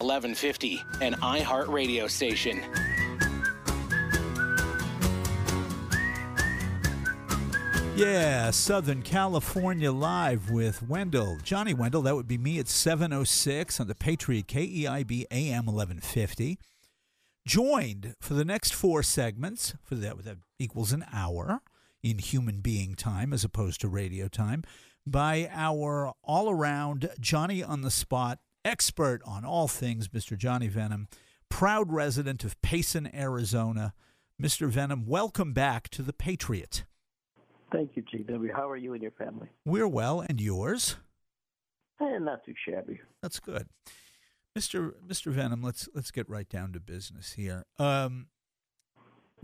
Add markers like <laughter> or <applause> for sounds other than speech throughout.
1150, an iHeartRadio station. Yeah, Southern California Live with Wendell. Johnny Wendell, that would be me at 7.06 on the Patriot KEIB AM 1150. Joined for the next four segments, for that, that equals an hour in human being time as opposed to radio time, by our all around Johnny on the spot expert on all things, Mr. Johnny Venom, proud resident of Payson, Arizona. Mr. Venom, welcome back to the Patriot. Thank you, GW. How are you and your family? We're well, and yours? Eh, not too shabby. That's good. Mr. Mr. Venom, let's let's get right down to business here. Um,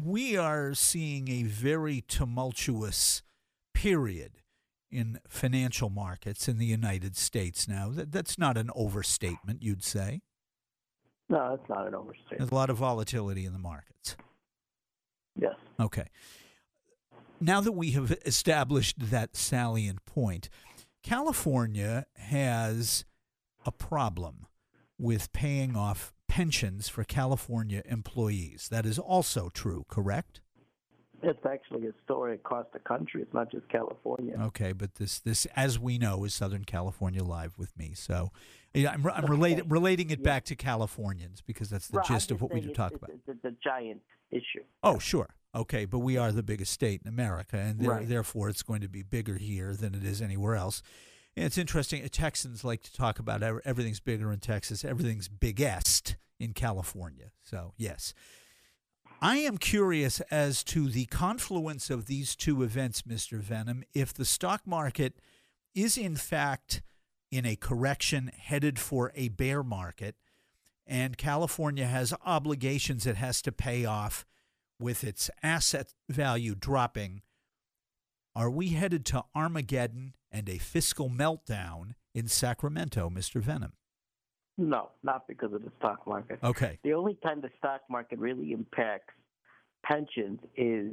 we are seeing a very tumultuous period in financial markets in the United States now. That, that's not an overstatement, you'd say. No, that's not an overstatement. There's a lot of volatility in the markets. Yes. Okay. Now that we have established that salient point, California has a problem with paying off pensions for California employees. That is also true, correct? It's actually a story across the country. It's not just California. Okay, but this, this, as we know, is Southern California live with me. So, yeah, I'm, I'm relating <laughs> relating it Yeah. back to Californians because that's the Right, gist of what we do talk it's, about. It's, it's a giant issue. Oh, sure. Okay, but we are the biggest state in America, and there, Right. therefore it's going to be bigger here than it is anywhere else. And it's interesting. uh, Texans like to talk about everything's bigger in Texas, everything's biggest in California. So, yes. I am curious as to the confluence of these two events, Mr. Venom. If the stock market is in fact in a correction headed for a bear market, and California has obligations it has to pay off with its asset value dropping, are we headed to Armageddon and a fiscal meltdown in Sacramento, Mr. Venom? No, not because of the stock market. Okay. The only time the stock market really impacts pensions is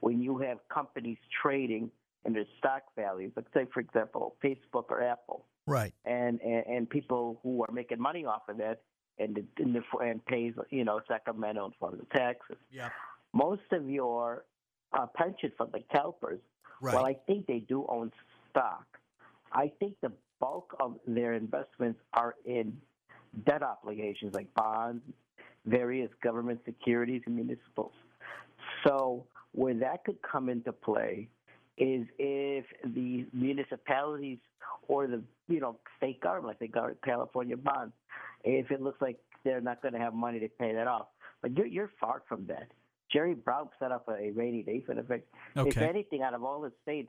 when you have companies trading and their stock values. Like say, for example, Facebook or Apple, Right. and and, and people who are making money off of that and the, and, the, and pays you know Sacramento in form of taxes. Yeah. Most of your uh, pension funds, like CalPERS, Right. Well, I think they do own stock. I think the bulk of their investments are in debt obligations like bonds, various government securities, and municipals. So, where that could come into play is if the municipalities or the you know state government, like the California bonds, if it looks like they're not going to have money to pay that off. But you're, you're far from that. Jerry Brown set up a rainy day fund. In fact, if anything, out of all the states,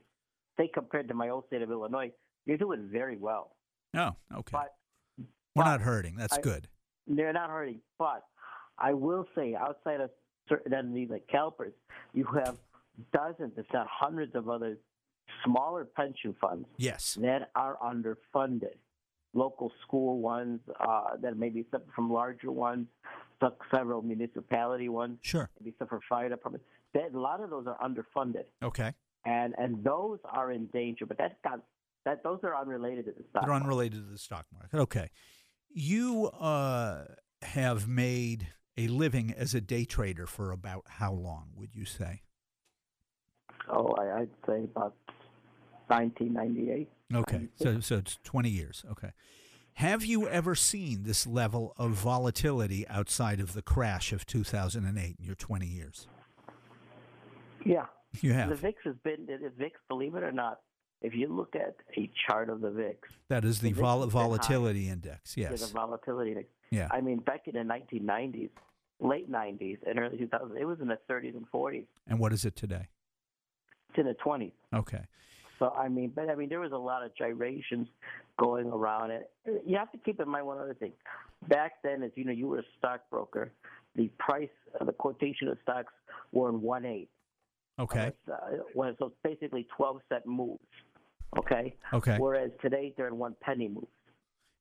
say compared to my old state of Illinois, you're doing very well. Oh, okay. But We're but not hurting. That's I- good. they're not hurting. But I will say, outside of certain entities like CalPERS, you have dozens, if not hundreds, of other smaller pension funds Yes. that are underfunded. Local school ones uh, that may be separate from larger ones, several municipality ones, Sure. maybe for fire departments. That, a lot of those are underfunded, Okay. and and those are in danger. But that's got that those are unrelated to the stock. They're market. unrelated to the stock market. Okay. You uh, have made a living as a day trader for about how long, would you say? Oh, I, I'd say about 1998. Okay. So, so it's 20 years. Okay. Have you ever seen this level of volatility outside of the crash of 2008 in your 20 years? Yeah. You have. The. VIX has been the VIX. Believe it or not, if you look at a chart of the VIX, That is the the vol- been high. volatility index. Yes. a volatility index. Yeah. I mean, back in the 1990s, late 90s, and early 2000s, it was in the 30s and 40s. And what is it today? It's in the 20s. Okay. So I mean, but I mean, there was a lot of gyrations going around. And you have to keep in mind one other thing. Back then, as you know, you were a stockbroker. The price, uh, the quotation of stocks were in one eight. Okay. Uh, so it's basically 12 cent moves. Okay. Okay. Whereas today they're in one penny moves.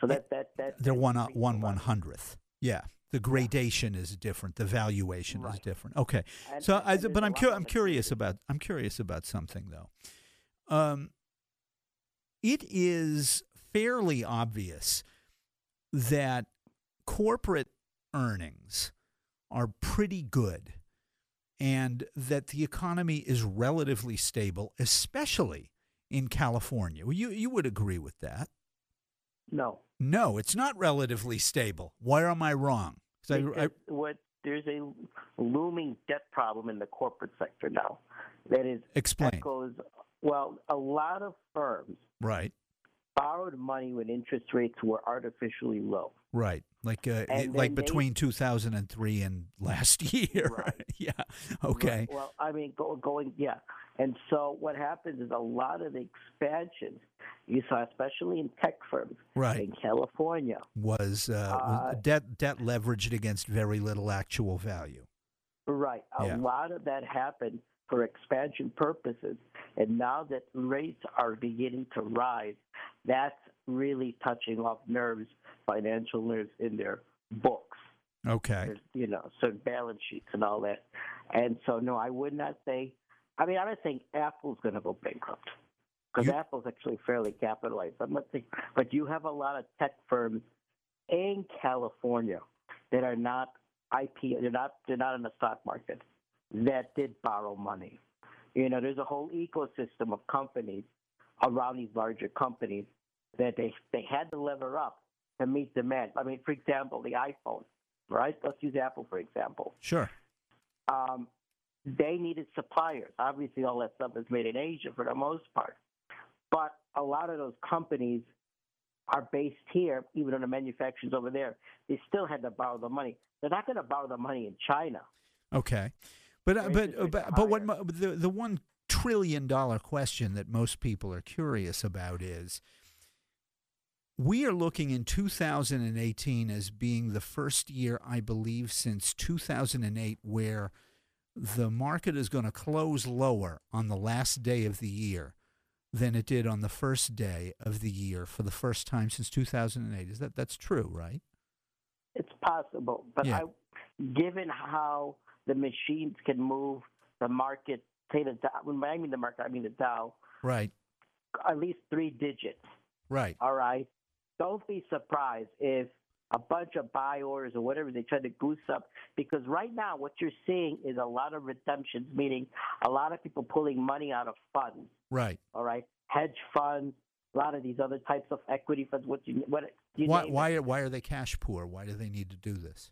So that that that They're one uh, one one hundredth. Yeah. The gradation is different. The valuation is different. Okay. And- So, and I, but I'm cu- I'm curious about I'm curious about something though. Um, it is fairly obvious that corporate earnings are pretty good, and that the economy is relatively stable, especially in California. Well, you you would agree with that? No. No, it's not relatively stable. Why am I wrong? I- I- what there's a looming debt problem in the corporate sector now. That is Explain. echoes. Well, a lot of firms right. borrowed money when interest rates were artificially low. Right, like uh, like then they- between 2003 and last <laughs> year. Right. <laughs> yeah. Okay. Right. Well, I mean, go, going, yeah. And so what happens is a lot of the expansion you saw, especially in tech firms Right. in California. Was, uh, Uh, debt debt leveraged against very little actual value. Right. A Yeah. lot of that happened for expansion purposes. And now that rates are beginning to rise, that's really touching off nerves, financial nerves in their books. Okay. There's, you know, certain balance sheets and all that. And so, no, I would not say. I mean, I don't saying Apple's going to go bankrupt because Apple's actually fairly capitalized. I'm not saying, but you have a lot of tech firms in California that are not IP. They're not. They're not in the stock market that did borrow money. You know, there's a whole ecosystem of companies around these larger companies that they they had to lever up to meet demand. I mean, for example, the iPhone, right? Let's use Apple for example. Sure. Um, they needed suppliers. Obviously, all that stuff is made in Asia for the most part, but a lot of those companies are based here, even though the manufacturer's over there. They still had to borrow the money. They're not going to borrow the money in China. Okay. But uh, but uh, but, but what the the one trillion dollar question that most people are curious about is we are looking in 2018 as being the first year I believe since 2008 where the market is going to close lower on the last day of the year than it did on the first day of the year for the first time since 2008 is that that's true right It's possible, but Yeah. I, given how the machines can move the market, say the Dow, when I mean the market, I mean the Dow, right at least three digits. right All right. Don't be surprised if a bunch of buy orders or whatever they try to goose up because right now what you're seeing is a lot of redemptions, meaning a lot of people pulling money out of funds. right All right, hedge funds, a lot of these other types of equity funds. What you what you why why are, why are they cash poor why do they need to do this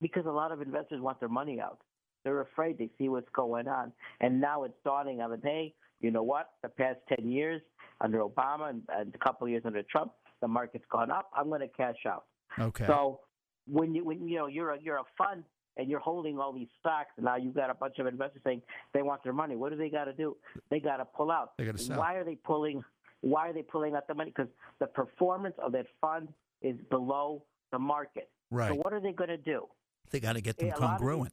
because a lot of investors want their money out. They're afraid they see what's going on, and now it's dawning on them. Hey, you know what? The past ten years under Obama and, and a couple of years under Trump, the market's gone up. I'm going to cash out. Okay So when you when you know you're a you're a fund and you're holding all these stocks, and now you've got a bunch of investors saying they want their money. What do they got to do? They got to pull out. They gotta sell. Why are they pulling? Why are they pulling out the money? Because the performance of that fund is below the market. Right. So what are they going to do? They got to get them a lot of congruent.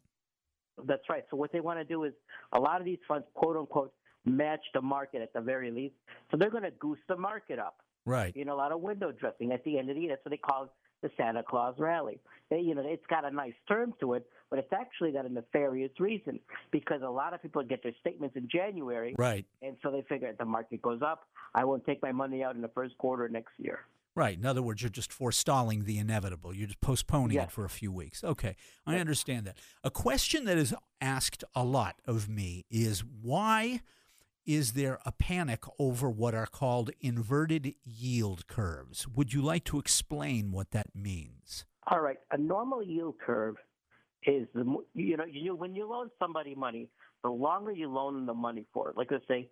That's right. So what they want to do is a lot of these funds, quote unquote, match the market at the very least. So they're going to goose the market up. Right. You know, a lot of window dressing at the end of the year. That's what they call the Santa Claus rally. They, you know, it's got a nice term to it, but it's actually got a nefarious reason because a lot of people get their statements in January, Right. and so they figure if the market goes up, I won't take my money out in the first quarter next year. Right. In other words, you're just forestalling the inevitable. You're just postponing Yes. it for a few weeks. Okay. I understand that. A question that is asked a lot of me is why is there a panic over what are called inverted yield curves? Would you like to explain what that means? All right, a normal yield curve is the you know you when you loan somebody money, the longer you loan them the money for, like let's say,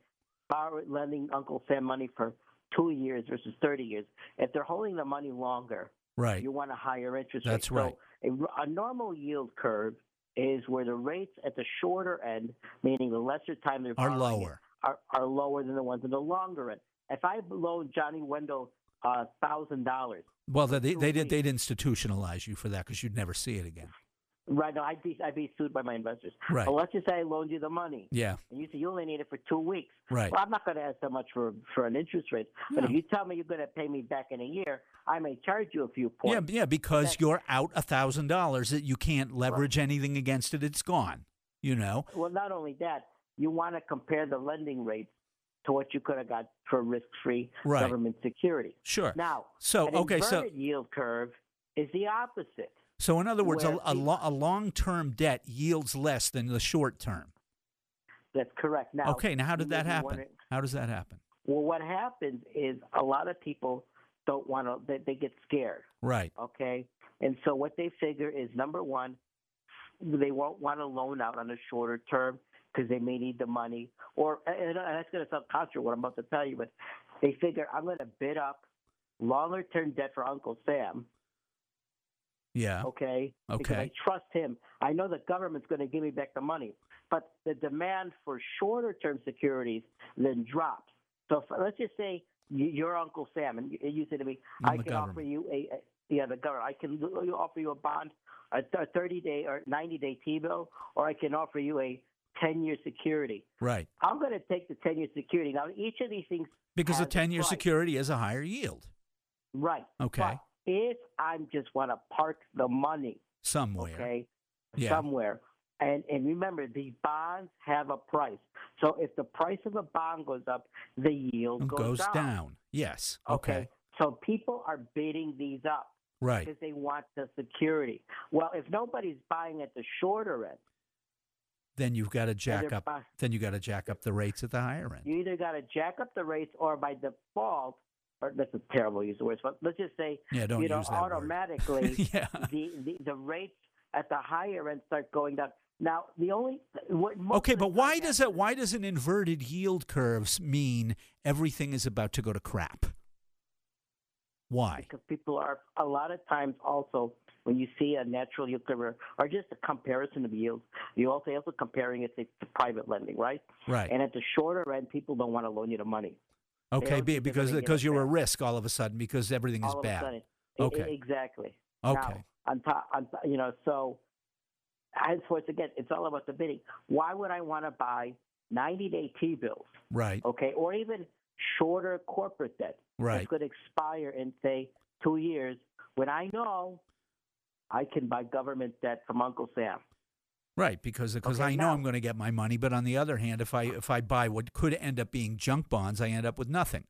borrow lending Uncle Sam money for two years versus thirty years. If they're holding the money longer, Right. you want a higher interest That's rate. right. So a, a normal yield curve is where the rates at the shorter end, meaning the lesser time they're Are borrowing lower. Are, are lower than the ones in the longer end. If I loan Johnny Wendell a thousand dollars. Well, they they, they did they'd institutionalize you for that because you'd never see it again. Right now, I'd be I'd be sued by my investors. Right. But let's just say I loaned you the money, Yeah. and you say you only need it for two weeks. Right. Well, I'm not going to ask so much for for an interest rate, but if you tell me you're going to pay me back in a year, I may charge you a few points. yeah, Yeah. because That- you're out a thousand dollars that you can't leverage anything against it. It's gone. You know. Well, not only that, you want to compare the lending rates to what you could have got for risk-free Right. government security. Sure. Now, So, an okay, so- yield curve is the opposite. So in other words, a, a, lo- a long-term debt yields less than the short-term. That's correct. Now, okay. Now, how did that happen? How does that happen? Well, what happens is a lot of people don't want to. They, they get scared. Right. Okay, and so what they figure is number one, they won't want to loan out on a shorter term because they may need the money, or and, that's going to sound contrary what I'm about to tell you, but they figure I'm going to bid up longer term debt for Uncle Sam. Yeah. Okay. Okay. Because. I trust him. I know the government's going to give me back the money, but the demand for shorter term securities then drops. So if, let's just say you- you're Uncle Sam, and you, say to me, I'm "I can offer you a, a yeah the government. I can offer you a bond, a 30 day or 90 day T bill, or I can offer you a 10 year security. Right. I'm going to take the 10 year security. Now each of these things Because a has a ten-year security is a higher yield right. Okay. But if I'm just want to park the money, somewhere. okay, Yeah. somewhere. And and remember, these bonds have a price. So if the price of a bond goes up, the yield goes, goes down. Yes. Okay. So people are bidding these up Right. because they want the security. Well, if nobody's buying at the shorter end, Then you've got to jack up. Then you got to jack up the rates at the higher end. you either got to jack up the rates or by default, or that's a terrible use of words, but let's just say, Yeah, don't you know, use that automatically <laughs> Yeah. the, the the rates at the higher end start going down. Now, the only what Okay, but why does it? Why does an inverted yield curves mean everything is about to go to crap? Why? because people are a lot of times also when you see a natural yield curve or- just a comparison of yields, you also also comparing it to, to private lending, right? Right. And at the shorter end, people don't want to loan you the money. Okay, be, because because you're a risk all of a sudden because everything is All of bad. sudden, Okay. exactly. Okay. Now, on top, on you know, so henceforth again, it's all about the bidding. Why would I want to buy 90-day T-bills? Right. okay, or even shorter corporate debt Right. that's going to expire in say two years when I know I can buy government debt from Uncle Sam. Right, because because Okay, I know now- I'm going to get my money, but on the other hand, if I if I buy what could end up being junk bonds, I end up with nothing.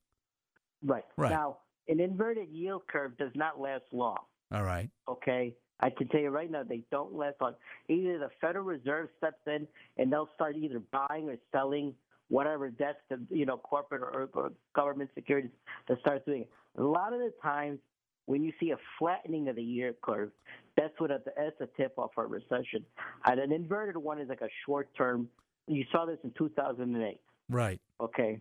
Right. Right. Now, an inverted yield curve does not last long. All right. Okay. I can tell you right now, they don't last long. Either the Federal Reserve steps in and they'll start either buying or selling whatever debts to you know corporate or, or government securities to start doing it. A lot of the times when you see a flattening of the yield curve, that's what a, that's a tip off for a recession. And an inverted one is like a short term. You saw this in 2008. Right. Okay.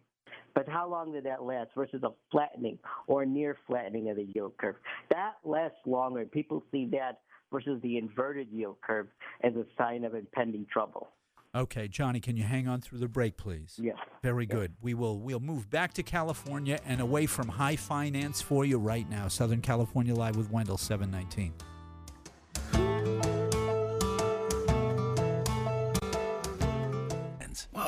But how long did that last versus a flattening or near flattening of the yield curve? That lasts longer. People see that versus the inverted yield curve as a sign of impending trouble. Okay, Johnny, can you hang on through the break, please? Yes. Very good. We will we'll move back to California and away from high finance for you right now. Southern California Live with Wendell, 719.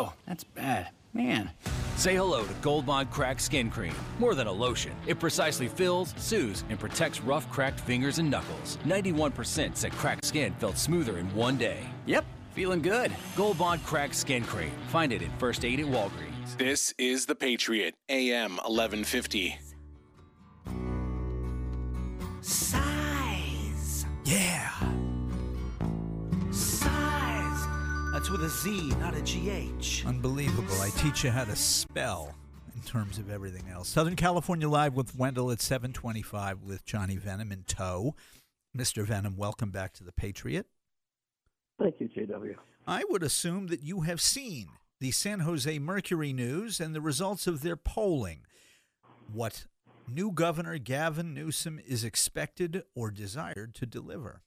Whoa, that's bad. Man. Say hello to Gold Bond Cracked Skin Cream. More than a lotion, it precisely fills, soothes, and protects rough, cracked fingers and knuckles. 91% said cracked skin felt smoother in one day. Yep, feeling good. Gold Bond Cracked Skin Cream. Find it in First Aid at Walgreens. This is The Patriot, AM 1150. With a Z, not a GH. Unbelievable. I teach you how to spell in terms of everything else. Southern California Live with Wendell at 725 with Johnny Venom in tow. Mr. Venom, welcome back to the Patriot. Thank you, JW. I would assume that you have seen the San Jose Mercury News and the results of their polling. What new governor Gavin Newsom is expected or desired to deliver.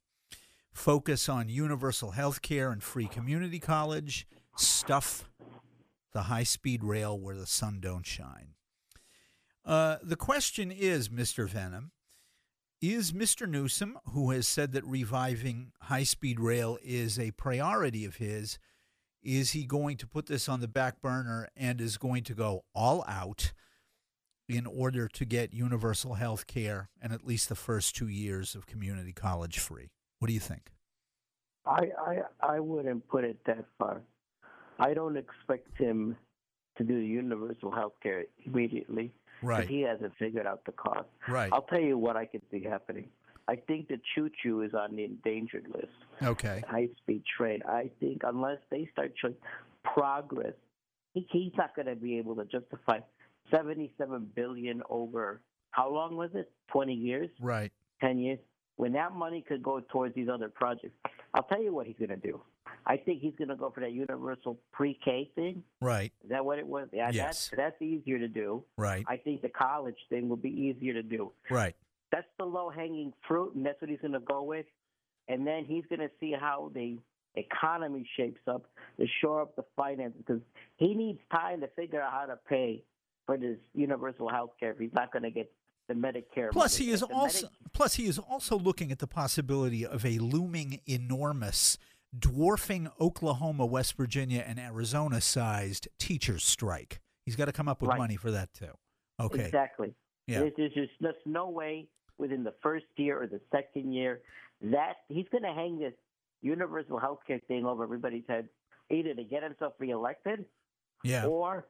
Focus on universal health care and free community college, stuff the high speed rail where the sun don't shine. Uh, the question is, Mr. Venom, is Mr. Newsom, who has said that reviving high speed rail is a priority of his, is he going to put this on the back burner and is going to go all out in order to get universal health care and at least the first two years of community college free? What do you think? I, I I wouldn't put it that far. I don't expect him to do universal health care immediately. Right. He hasn't figured out the cost. Right. I'll tell you what I can see happening. I think the choo choo is on the endangered list. Okay. High speed train. I think unless they start showing progress, he, he's not going to be able to justify seventy-seven billion over how long was it? Twenty years? Right. 10 years, when that money could go towards these other projects, I'll tell you what he's going to do. I think he's going to go for that universal pre-K thing. Right. Is that what it was? Yeah, Yes. that's that's easier to do. Right. I think the college thing will be easier to do. Right. That's the low-hanging fruit, and that's what he's going to go with. And then he's going to see how the economy shapes up to shore up the finances because he needs time to figure out how to pay for this universal health care if he's not going to get the Medicare. Plus, he is also Medi- plus he is also looking at the possibility of a looming, enormous, dwarfing Oklahoma, West Virginia, and Arizona-sized teachers strike. He's got to come up with Right. money for that too. Okay. Exactly. Yeah. There's, there's just there's no way within the first year or the second year that he's going to hang this universal health care thing over everybody's head, either to get himself reelected Yeah. or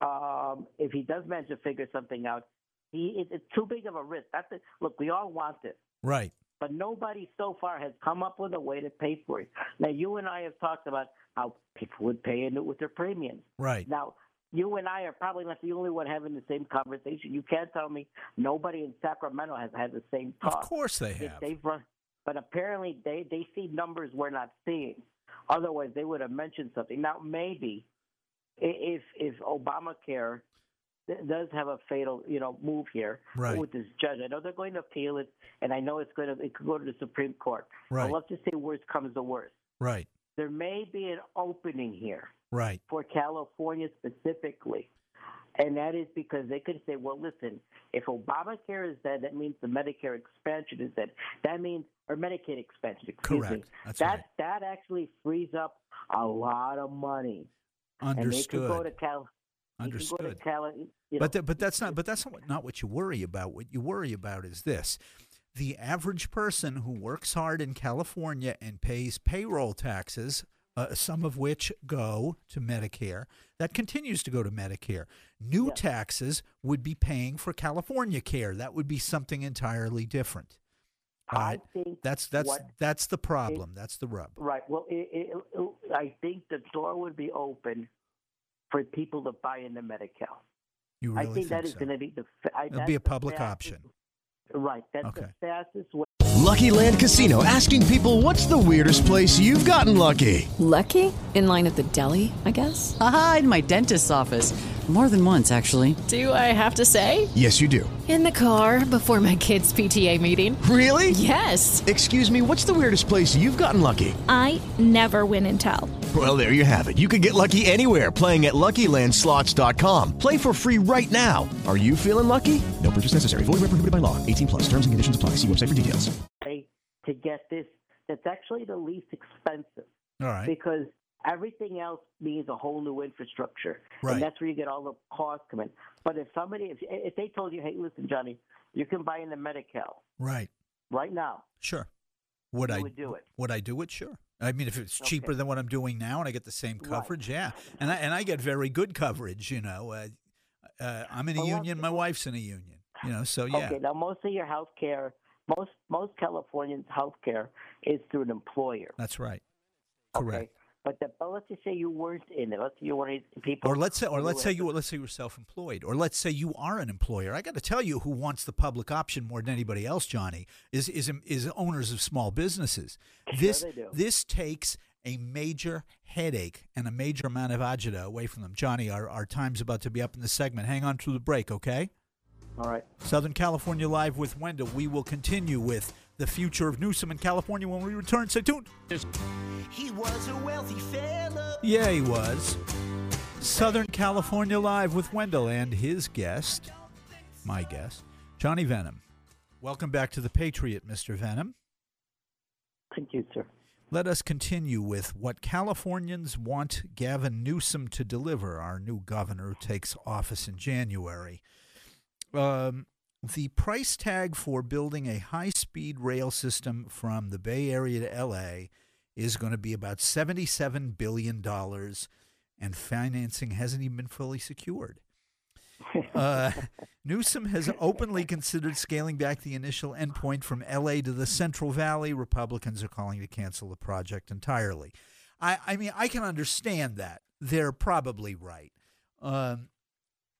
um, if he does manage to figure something out, he it, it's too big of a risk. That's it. Look, we all want this. Right. But nobody so far has come up with a way to pay for it. Now, you and I have talked about how people would pay into it with their premiums. Right. Now, you and I are probably not the only one having the same conversation. You can't tell me nobody in Sacramento has had the same talk. Of course they have. They've run, but apparently they they see numbers we're not seeing. Otherwise, they would have mentioned something. Now, maybe if if Obamacare does have a fatal you know move here Right. with this judge, I know they're going to appeal it, and I know it's going to it could go to the Supreme Court. Right. But let's just say worst comes to worst. Right. There may be an opening here Right. for California specifically. And that is because they could say, well, listen, if Obamacare is dead, that means the Medicare expansion is dead. That means, or Medicaid expansion, excuse me. Correct. That's that right. that actually frees up a lot of money. Understood. And they could go to Cal. They could go to Understood. Cal. You know, But th- but that's not but that's not what, not what you worry about. What you worry about is this: the average person who works hard in California and pays payroll taxes, uh, some of which go to Medicare, that continues to go to Medicare. New Yes. taxes would be paying for California care. That would be something entirely different. Right? think That's that's what- that's the problem. that's the rub. Right. Well, it, it, it, I think the door would be open for people to buy into Medi-Cal. You really I think, that is so? going to be the. I, It'll that's be a public fastest- option. Right. That's Okay. the fastest way. Lucky Land Casino asking people what's the weirdest place you've gotten lucky? Lucky? In line at the deli, I guess? Aha, in my dentist's office. More than once, actually. Do I have to say? Yes, you do. In the car before my kids' PTA meeting. Really? Yes. Excuse me, what's the weirdest place you've gotten lucky? I never win and tell. Well, there you have it. You can get lucky anywhere playing at LuckyLandSlots.com. Play for free right now. Are you feeling lucky? No purchase necessary. Void where prohibited by law. 18 plus. Terms and conditions apply. See website for details. to get this that's actually the least expensive All right. because everything else means a whole new infrastructure Right. and that's where you get all the costs come in but if somebody if, if they told you hey listen johnny you can buy in into Medi-Cal Right. right now Sure. Would You I would do it. Would I do it? Sure. I mean, if it's cheaper Okay. than what I'm doing now, and I get the same Right. coverage, yeah. And I and I get very good coverage. You know, uh, uh, I'm in a Well, union. My wife's in a union. You know, so yeah. okay now most of your health care most most californians health care is through an employer That's right. okay Correct. But, the, but let's just say you weren't in it let's say you were one people Or let's say, or let's were- say you, let's say you're self-employed, or let's say you are an employer. I got to tell you, who wants the public option more than anybody else, Johnny, is is is owners of small businesses. This this takes a major headache and a major amount of agita away from them. Johnny, our our time's about to be up in the segment. Hang on through the break, okay? all right Southern California Live with Wendell. We will continue with the future of Newsom in California when we return. Stay tuned. He was a wealthy fella. Yeah, he was. Southern California Live with Wendell and his guest. my guest, Johnny Venom. Welcome back to the Patriot, Mr. Venom. Thank you, sir. Let us continue with what Californians want Gavin Newsom to deliver, our new governor takes office in January. Um, the price tag for building a high speed rail system from the Bay Area to LA is going to be about $77 billion, and financing hasn't even been fully secured. <laughs> Uh, Newsom has openly considered scaling back the initial endpoint from LA to the Central Valley. Republicans are calling to cancel the project entirely. I, I mean, I can understand that. They're probably right. Um,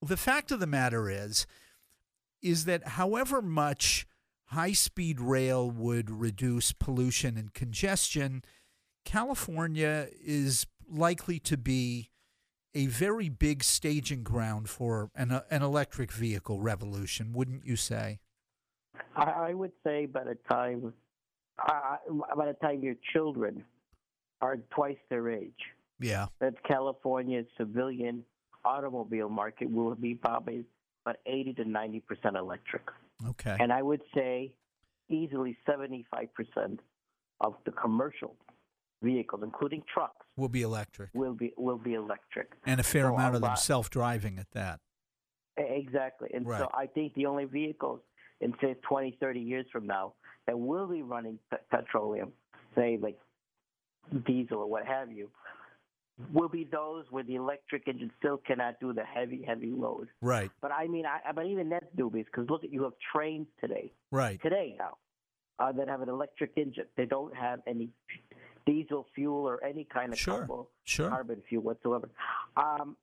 the fact of the matter is, is that however much high speed rail would reduce pollution and congestion, California is likely to be a very big staging ground for an, uh, an electric vehicle revolution, wouldn't you say? I, would say by the time uh, by the time your children are twice their age, Yeah. that California's civilian automobile market will be probably about 80 to 90 percent electric, Okay. and I would say easily 75 percent of the commercial vehicles, including trucks, will be electric. will be will be electric. And a fair So amount of them self driving at that. Exactly. And Right. so I think the only vehicles in say 20, 30 years from now that will be running pe- petroleum, say like diesel or what have you, will be those where the electric engine still cannot do the heavy, heavy load. Right. But I mean, I, but even that's dubious because look at you have trains today, Right. today now, uh, that have an electric engine. They don't have any diesel fuel or any kind of Sure. carbo- Sure. carbon fuel whatsoever. Um,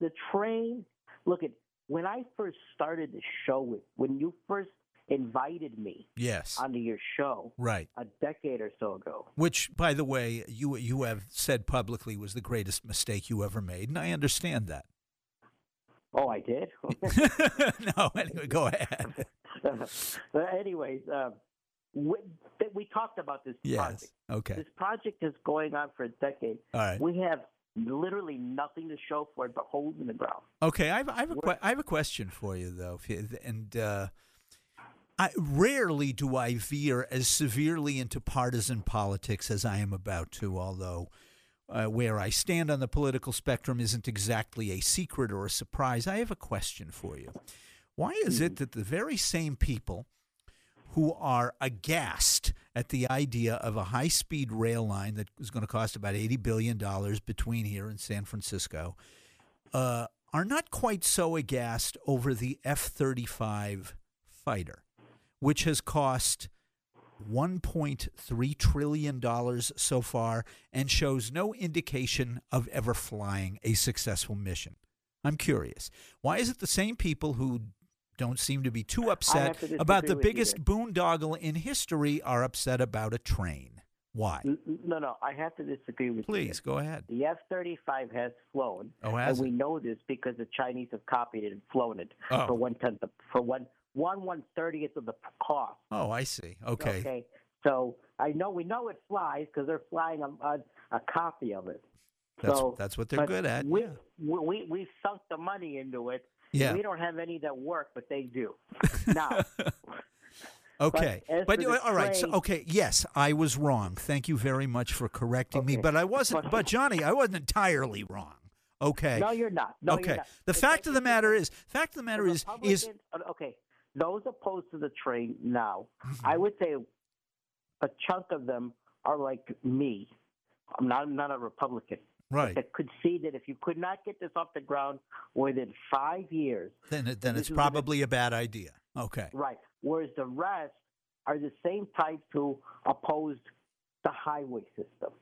the train, look at when I first started the show with when you first invited me Yes. onto your show Right. a decade or so ago. Which, by the way, you you have said publicly was the greatest mistake you ever made, and I understand that. Oh, I did. <laughs> <laughs> no, anyway, go ahead. <laughs> but anyways, um, we, we talked about this Yes. project. Okay. This project is going on for a decade. All right. We have literally nothing to show for it but holes in the ground. Okay, I have, I have a que- I have a question for you though, you- and uh, I rarely do I veer as severely into partisan politics as I am about to. Although uh, where I stand on the political spectrum isn't exactly a secret or a surprise. I have a question for you. Why is it that the very same people who are aghast at the idea of a high speed rail line that is going to cost about $80 billion between here and San Francisco uh, are not quite so aghast over the F 35 fighter, which has cost $1.3 trillion so far and shows no indication of ever flying a successful mission. I'm curious. Why is it the same people who don't seem to be too upset about the biggest boondoggle in history are upset about a train? Why? No, no, I have to disagree with you. Please go ahead. The F 35 has flown. Oh, has and it? we know this because the Chinese have copied it and flown it Oh. for one tenth of, for one one one thirtieth of the cost. Oh, I see. Okay. Okay. So I know we know it flies because they're flying a, a, a copy of it. That's- so, that's what they're good at, We, yeah. we we we sunk the money into it. Yeah. We don't have any that work, but they do. <laughs> now, <laughs> Okay, but, the all right. So, okay, yes, I was wrong. Thank you very much for correcting me. But I wasn't. But <laughs> Johnny, I wasn't entirely wrong. Okay. no, you're not. No, okay. You're not. The But fact of the matter is, fact of the matter is, is okay. Those opposed to the train now, mm-hmm. I would say a chunk of them are like me. I'm not I'm not a Republican. right. That could see that if you could not get this off the ground within five years, Then, it- then it's probably a bad idea. Okay. right? Whereas the rest are the same types who opposed the highway system.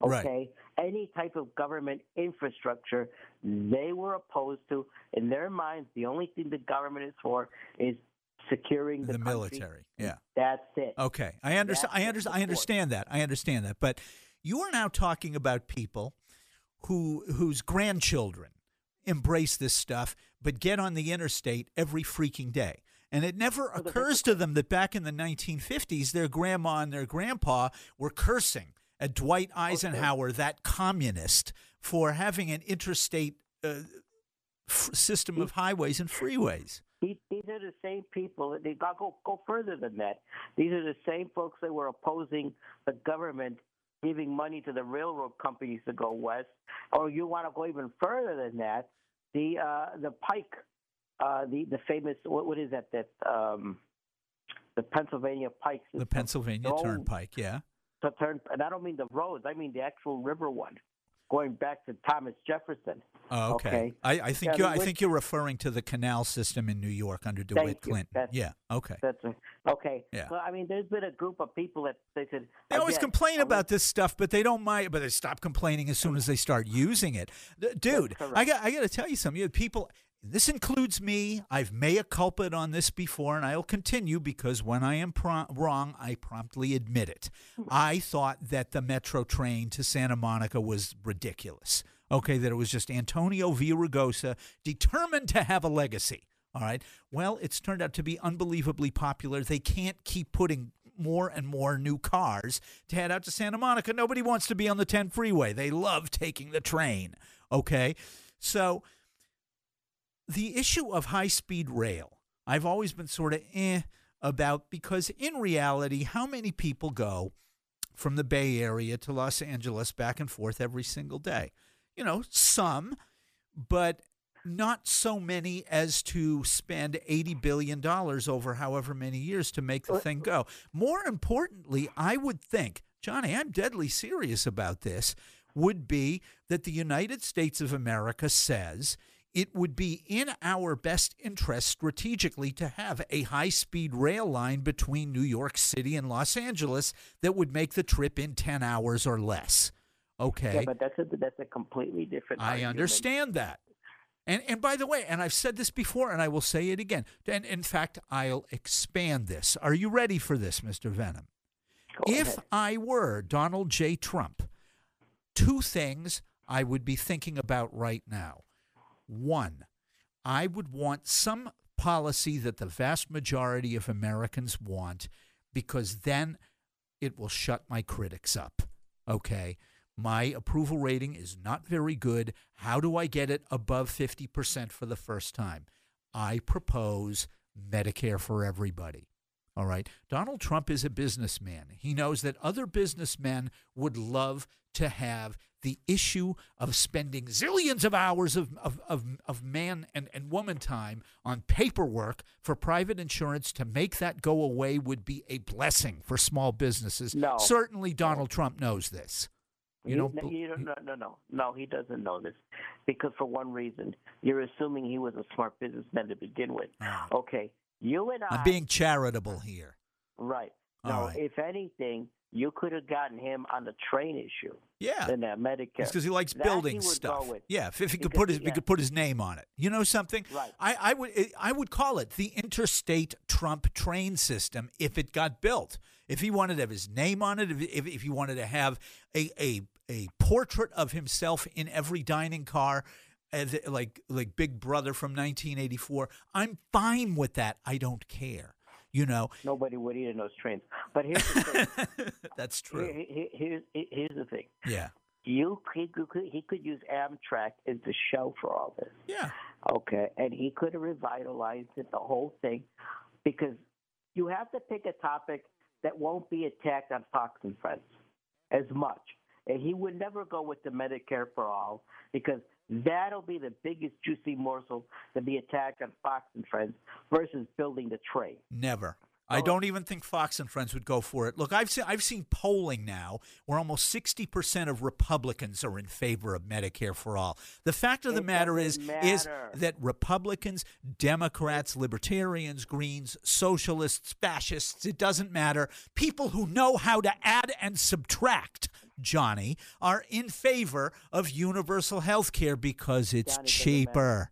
Right. Okay, any type of government infrastructure they were opposed to. In their minds, the only thing the government is for is securing the, The military. Yeah. That's it. Okay, I understand. I understand. I understand that. I understand that. But you are now talking about people who whose grandchildren embrace this stuff, but get on the interstate every freaking day. And it never occurs to them that back in the 1950s, their grandma and their grandpa were cursing at Dwight Eisenhower, that communist, for having an interstate uh, f- system of highways and freeways. These, these are the same people. They got go go further than that. These are the same folks that were opposing the government giving money to the railroad companies to go west. Or you want to go even further than that? The uh, the Pike, uh, the the famous what what is that that um, the Pennsylvania Pike. The. Pennsylvania Turnpike, yeah. the turn, and I don't mean the roads. I mean the actual river one, going back to Thomas Jefferson. Oh, okay. Okay. I, I think Yeah, you the I think you're referring to the canal system in New York under DeWitt. Clinton. That's- yeah. Okay. That's okay. Yeah. So I mean, there's been a group of people that they said They always complain about this stuff, but they don't mind. But they stop complaining as soon as they start using it. Dude. I got I got to tell you something. You have people. This includes me. I've mea culpa on this before, and I'll continue because when I am wrong, I promptly admit it. I thought that the metro train to Santa Monica was ridiculous. Okay, that it was just Antonio Villaraigosa determined to have a legacy. All right. Well, it's turned out to be unbelievably popular. They can't keep putting more and more new cars to head out to Santa Monica. Nobody wants to be on the 10 freeway. They love taking the train. Okay. So the issue of high speed rail, I've always been sort of eh about because in reality, how many people go from the Bay Area to Los Angeles back and forth every single day? You know, some, but not so many as to spend $80 billion over however many years to make the thing go. More importantly, I would think, Johnny, I'm deadly serious about this, would be that the United States of America says it would be in our best interest strategically to have a high speed rail line between New York City and Los Angeles that would make the trip in 10 hours or less. Okay. Yeah, but that's a that's a completely different. I argument. understand that. And and by the way, and I've said this before and I will say it again. And in fact, I'll expand this. Are you ready for this, Mr. Venom? Go if ahead. I were Donald J. Trump, two things I would be thinking about right now. One, I would want some policy that the vast majority of Americans want because then it will shut my critics up. Okay. My approval rating is not very good. How do I get it above 50% for the first time? I propose Medicare for everybody. All right. Donald Trump is a businessman. He knows that other businessmen would love to have the issue of spending zillions of hours of, of, of, of man and, and woman time on paperwork for private insurance to make that go away would be a blessing for small businesses. No. Certainly, Donald Trump knows this. You don't no, you don't- no, no, no, no. He doesn't know this because for one reason, you're assuming he was a smart businessman to begin with. Ah. Okay, you and I. I'm being charitable here. right. All No, right. if anything, you could have gotten him on the train issue. Yeah. Than that Medicare. It's because he likes That building he stuff. Yeah, if, if he could put his yeah. he could put his name on it. You know something? Right. I, I would I would call it the interstate Trump train system if it got built. If he wanted to have his name on it, if if, if he wanted to have a, a a portrait of himself in every dining car. Eh, As, like like Big Brother from 1984, I'm fine with that. I don't care. You know, Nobody would eat in those trains. But here's the thing. <laughs> that's true. Here- here- here's, here's the thing. Yeah, You he could, he could use Amtrak as the show for all this. yeah. Okay, and he could have revitalized it, the whole thing, because you have to pick a topic that won't be attacked on Fox and Friends as much. And he would never go with the Medicare for all because that'll be the biggest juicy morsel to be attacked on Fox and Friends versus building the train. Never. I don't even think Fox and Friends would go for it. Look, I've seen I've seen polling now where almost sixty percent of Republicans are in favor of Medicare for all. The fact of the matter is doesn't is that Republicans, Democrats, Libertarians, Greens, Socialists, Fascists, it doesn't matter. People who know how to add and subtract, Johnny, are in favor of universal health care because it's Johnny, it doesn't matter. cheaper.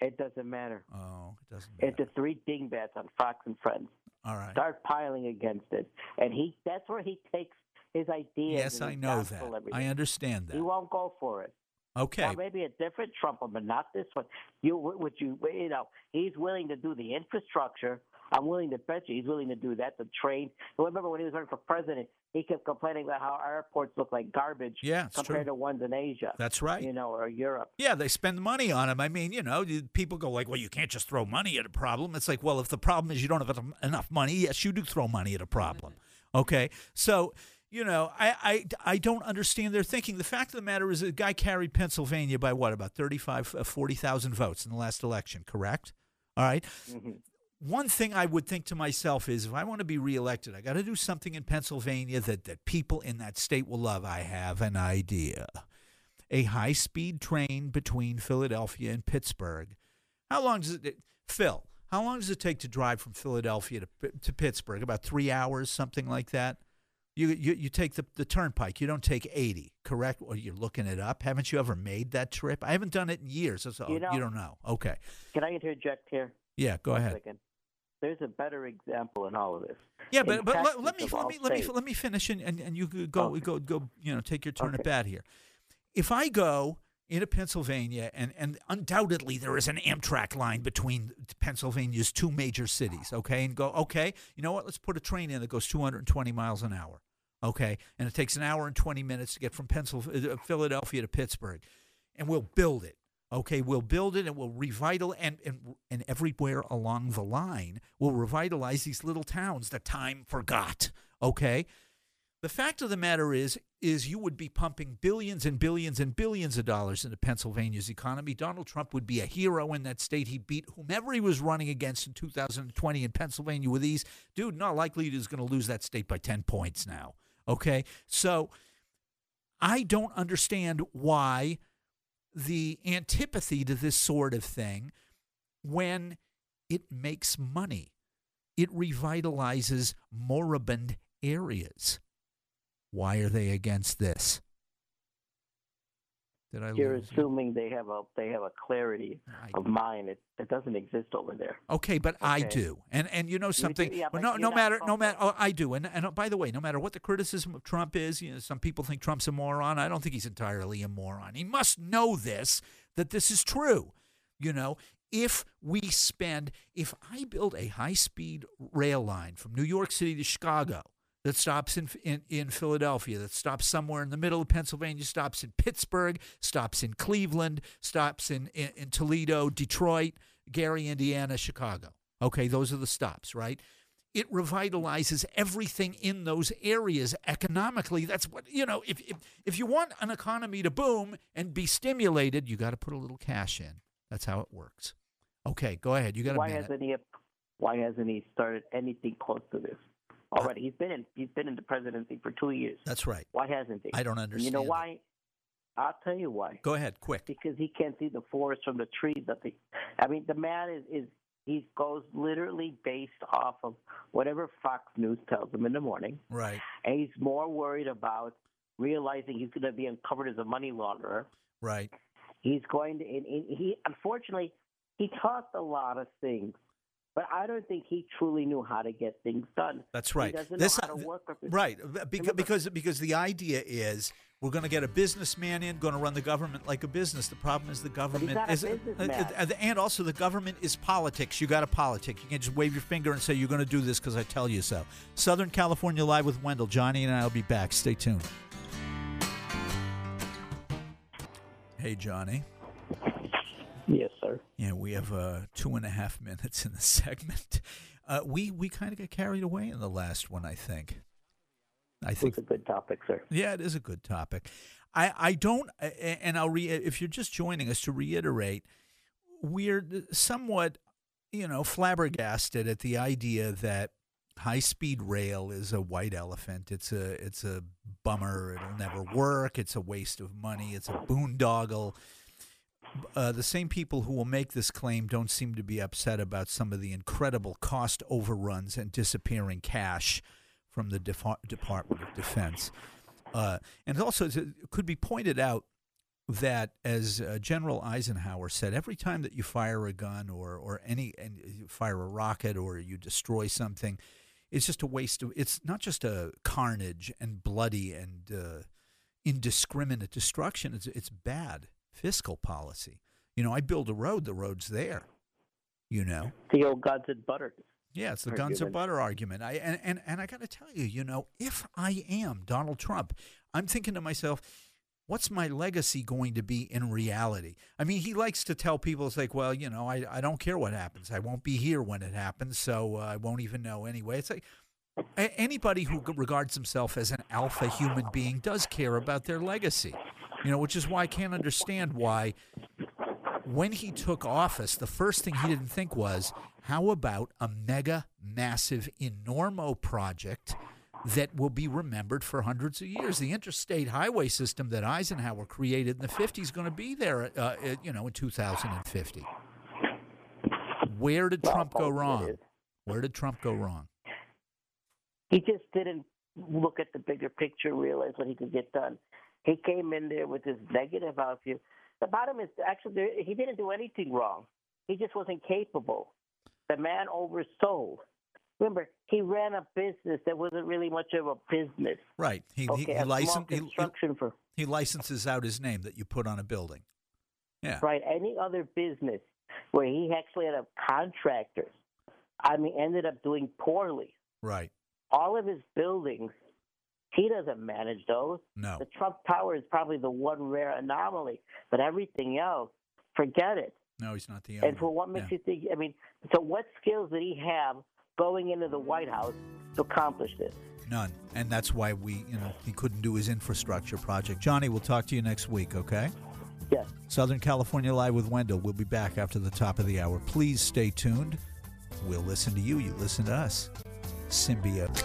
It doesn't matter. Oh, it doesn't It's the three dingbats on Fox and Friends. All right. Start piling against it, and he that's where he takes his ideas. Yes, I know that. everything. I understand that. He won't go for it. Okay. Now, maybe a different Trump, but not this one. You would you you know he's willing to do the infrastructure I'm willing to bet you he's willing to do that to train. Remember when he was running for president, he kept complaining about how our airports look like garbage Yeah, compared true. to ones in Asia. That's right. You know, or Europe. Yeah, they spend money on them. I mean, you know, people go like, "Well, you can't just throw money at a problem." It's like, well, if the problem is you don't have enough money, yes, you do throw money at a problem. Okay, so you know, I, I, I don't understand their thinking. The fact of the matter is, the guy carried Pennsylvania by what about 35, uh, 40,000 votes in the last election, correct? All right. One thing I would think to myself is, if I want to be reelected, I got to do something in Pennsylvania that that people in that state will love. I have an idea a high speed train between Philadelphia and Pittsburgh. How long does it, Phil? How long does it take to drive from Philadelphia to, to Pittsburgh? About three hours, something like that. You, you, you take the, the turnpike. You don't take 80, correct? Or you're looking it up. Haven't you ever made that trip? I haven't done it in years. So You know- you don't know. Okay. Can I interject here? Yeah, go ahead. second. There's a better example in all of this. Yeah, In but but let, let me let me let me let me finish and, and, and you go Okay. go go you know take your turn at bat here. If I go into Pennsylvania and and undoubtedly there is an Amtrak line between Pennsylvania's two major cities, okay, and go okay, you know what? Let's put a train in that goes 220 miles an hour, okay, and it takes an hour and 20 minutes to get from Pennsylvania, uh, Philadelphia to Pittsburgh, and we'll build it. Okay, we'll build it and we'll revital and, and and everywhere along the line we'll revitalize these little towns that time forgot. Okay? The fact of the matter is is you would be pumping billions and billions and billions of dollars into Pennsylvania's economy. Donald Trump would be a hero in that state. He beat whomever he was running against in 2020 in Pennsylvania with ease. Dude, not likely he's going to lose that state by 10 points now. Okay? So I don't understand why the antipathy to this sort of thing when it makes money. It revitalizes moribund areas. Why are they against this? Did I You're assuming they have a they have a clarity I- of mind that, that doesn't exist over there. Okay, but I do, and and you know something. yeah, well, no, no matter, no matter. Oh, I do, and and oh, by the way, no matter what the criticism of Trump is, you know, some people think Trump's a moron. I don't think he's entirely a moron. He must know this that this is true. You know, if we spend, if I build a high speed rail line from New York City to Chicago that stops in, in in Philadelphia, that stops somewhere in the middle of Pennsylvania, stops in Pittsburgh, stops in Cleveland, stops in, in, in Toledo, Detroit, Gary, Indiana, Chicago. Okay, those are the stops, right? It revitalizes everything in those areas economically. That's what you know. If if, if you want an economy to boom and be stimulated, you got to put a little cash in. That's how it works. Okay, go ahead. You got a Why minute. hasn't he why hasn't he started anything close to this already? He's been in he's been in the presidency for two years. That's right. Why hasn't he? I don't understand. You know why? I'll tell you why. Go ahead, quick. Because he can't see the forest from the trees. That the, I mean, the man is is he goes literally based off of whatever Fox News tells him in the morning, Right, and he's more worried about realizing he's going to be uncovered as a money launderer. right. He's going to, and, and he unfortunately he talked a lot of things, but I don't think he truly knew how to get things done. That's right. He doesn't This- know how to work Right, because because because the idea is we're going to get a businessman in, going to run the government like a business. The problem is the government is, uh, uh, and also the government is politics. You got a politic. You can't just wave your finger and say you're going to do this because I tell you so. Southern California live with Wendell, Johnny, and I'll be back. Stay tuned. Hey, Johnny. Yes, sir. Yeah, we have uh, two and a half minutes in the <laughs> segment. Uh, we we kind of got carried away in the last one, I think. I think It's a good topic, sir. yeah, it is a good topic. I, I don't, and I'll re, if you're just joining us to reiterate, we're somewhat, you know, flabbergasted at the idea that high speed rail is a white elephant. It's a, it's a bummer. It'll never work. It's a waste of money. It's a boondoggle. Uh, the same people who will make this claim don't seem to be upset about some of the incredible cost overruns and disappearing cash from the Department of Defense. Uh, and also, it could be pointed out that, as uh, General Eisenhower said, every time that you fire a gun or, or any fire a rocket or you destroy something, it's just a waste of. It's not just a carnage and bloody and uh, indiscriminate destruction. It's it's bad fiscal policy. You know, I build a road, the road's there. You know, The old guns and butter Yeah, it's the Very guns or good. butter argument. I and and, and I got to tell you, you know, if I am Donald Trump, I'm thinking to myself, what's my legacy going to be in reality? I mean, he likes to tell people, it's like, well, you know, I, I don't care what happens. I won't be here when it happens, so uh, I won't even know anyway. It's like a- anybody who regards himself as an alpha human being does care about their legacy, you know, which is why I can't understand why when he took office, the first thing he didn't think was, how about a mega, massive, enormo project that will be remembered for hundreds of years? The interstate highway system that Eisenhower created in the 50s is going to be there, uh, uh, you know, in 2050. Where did Trump go most of it wrong? Where did Trump go wrong? He just didn't look at the bigger picture, realize what he could get done. He came in there with this negative outview. The bottom is actually there, he didn't do anything wrong. He just wasn't capable. The man oversold. Remember, he ran a business that wasn't really much of a business. Right. He, Okay, he, a he, he, construction for he licenses out his name that you put on a building. Yeah. right any other business where he actually had a contractor, I mean, ended up doing poorly. Right. All of his buildings, he doesn't manage those. No. The Trump Tower is probably the one rare anomaly, but everything else, forget it. No, he's not the owner. And for what makes Yeah. you think? I mean, so what skills did he have going into the White House to accomplish this? None. And that's why we, you know, he couldn't do his infrastructure project. Johnny, we'll talk to you next week, okay? Yes. Southern California Live with Wendell. We'll be back after the top of the hour. Please stay tuned. We'll listen to you. You listen to us. Symbiote.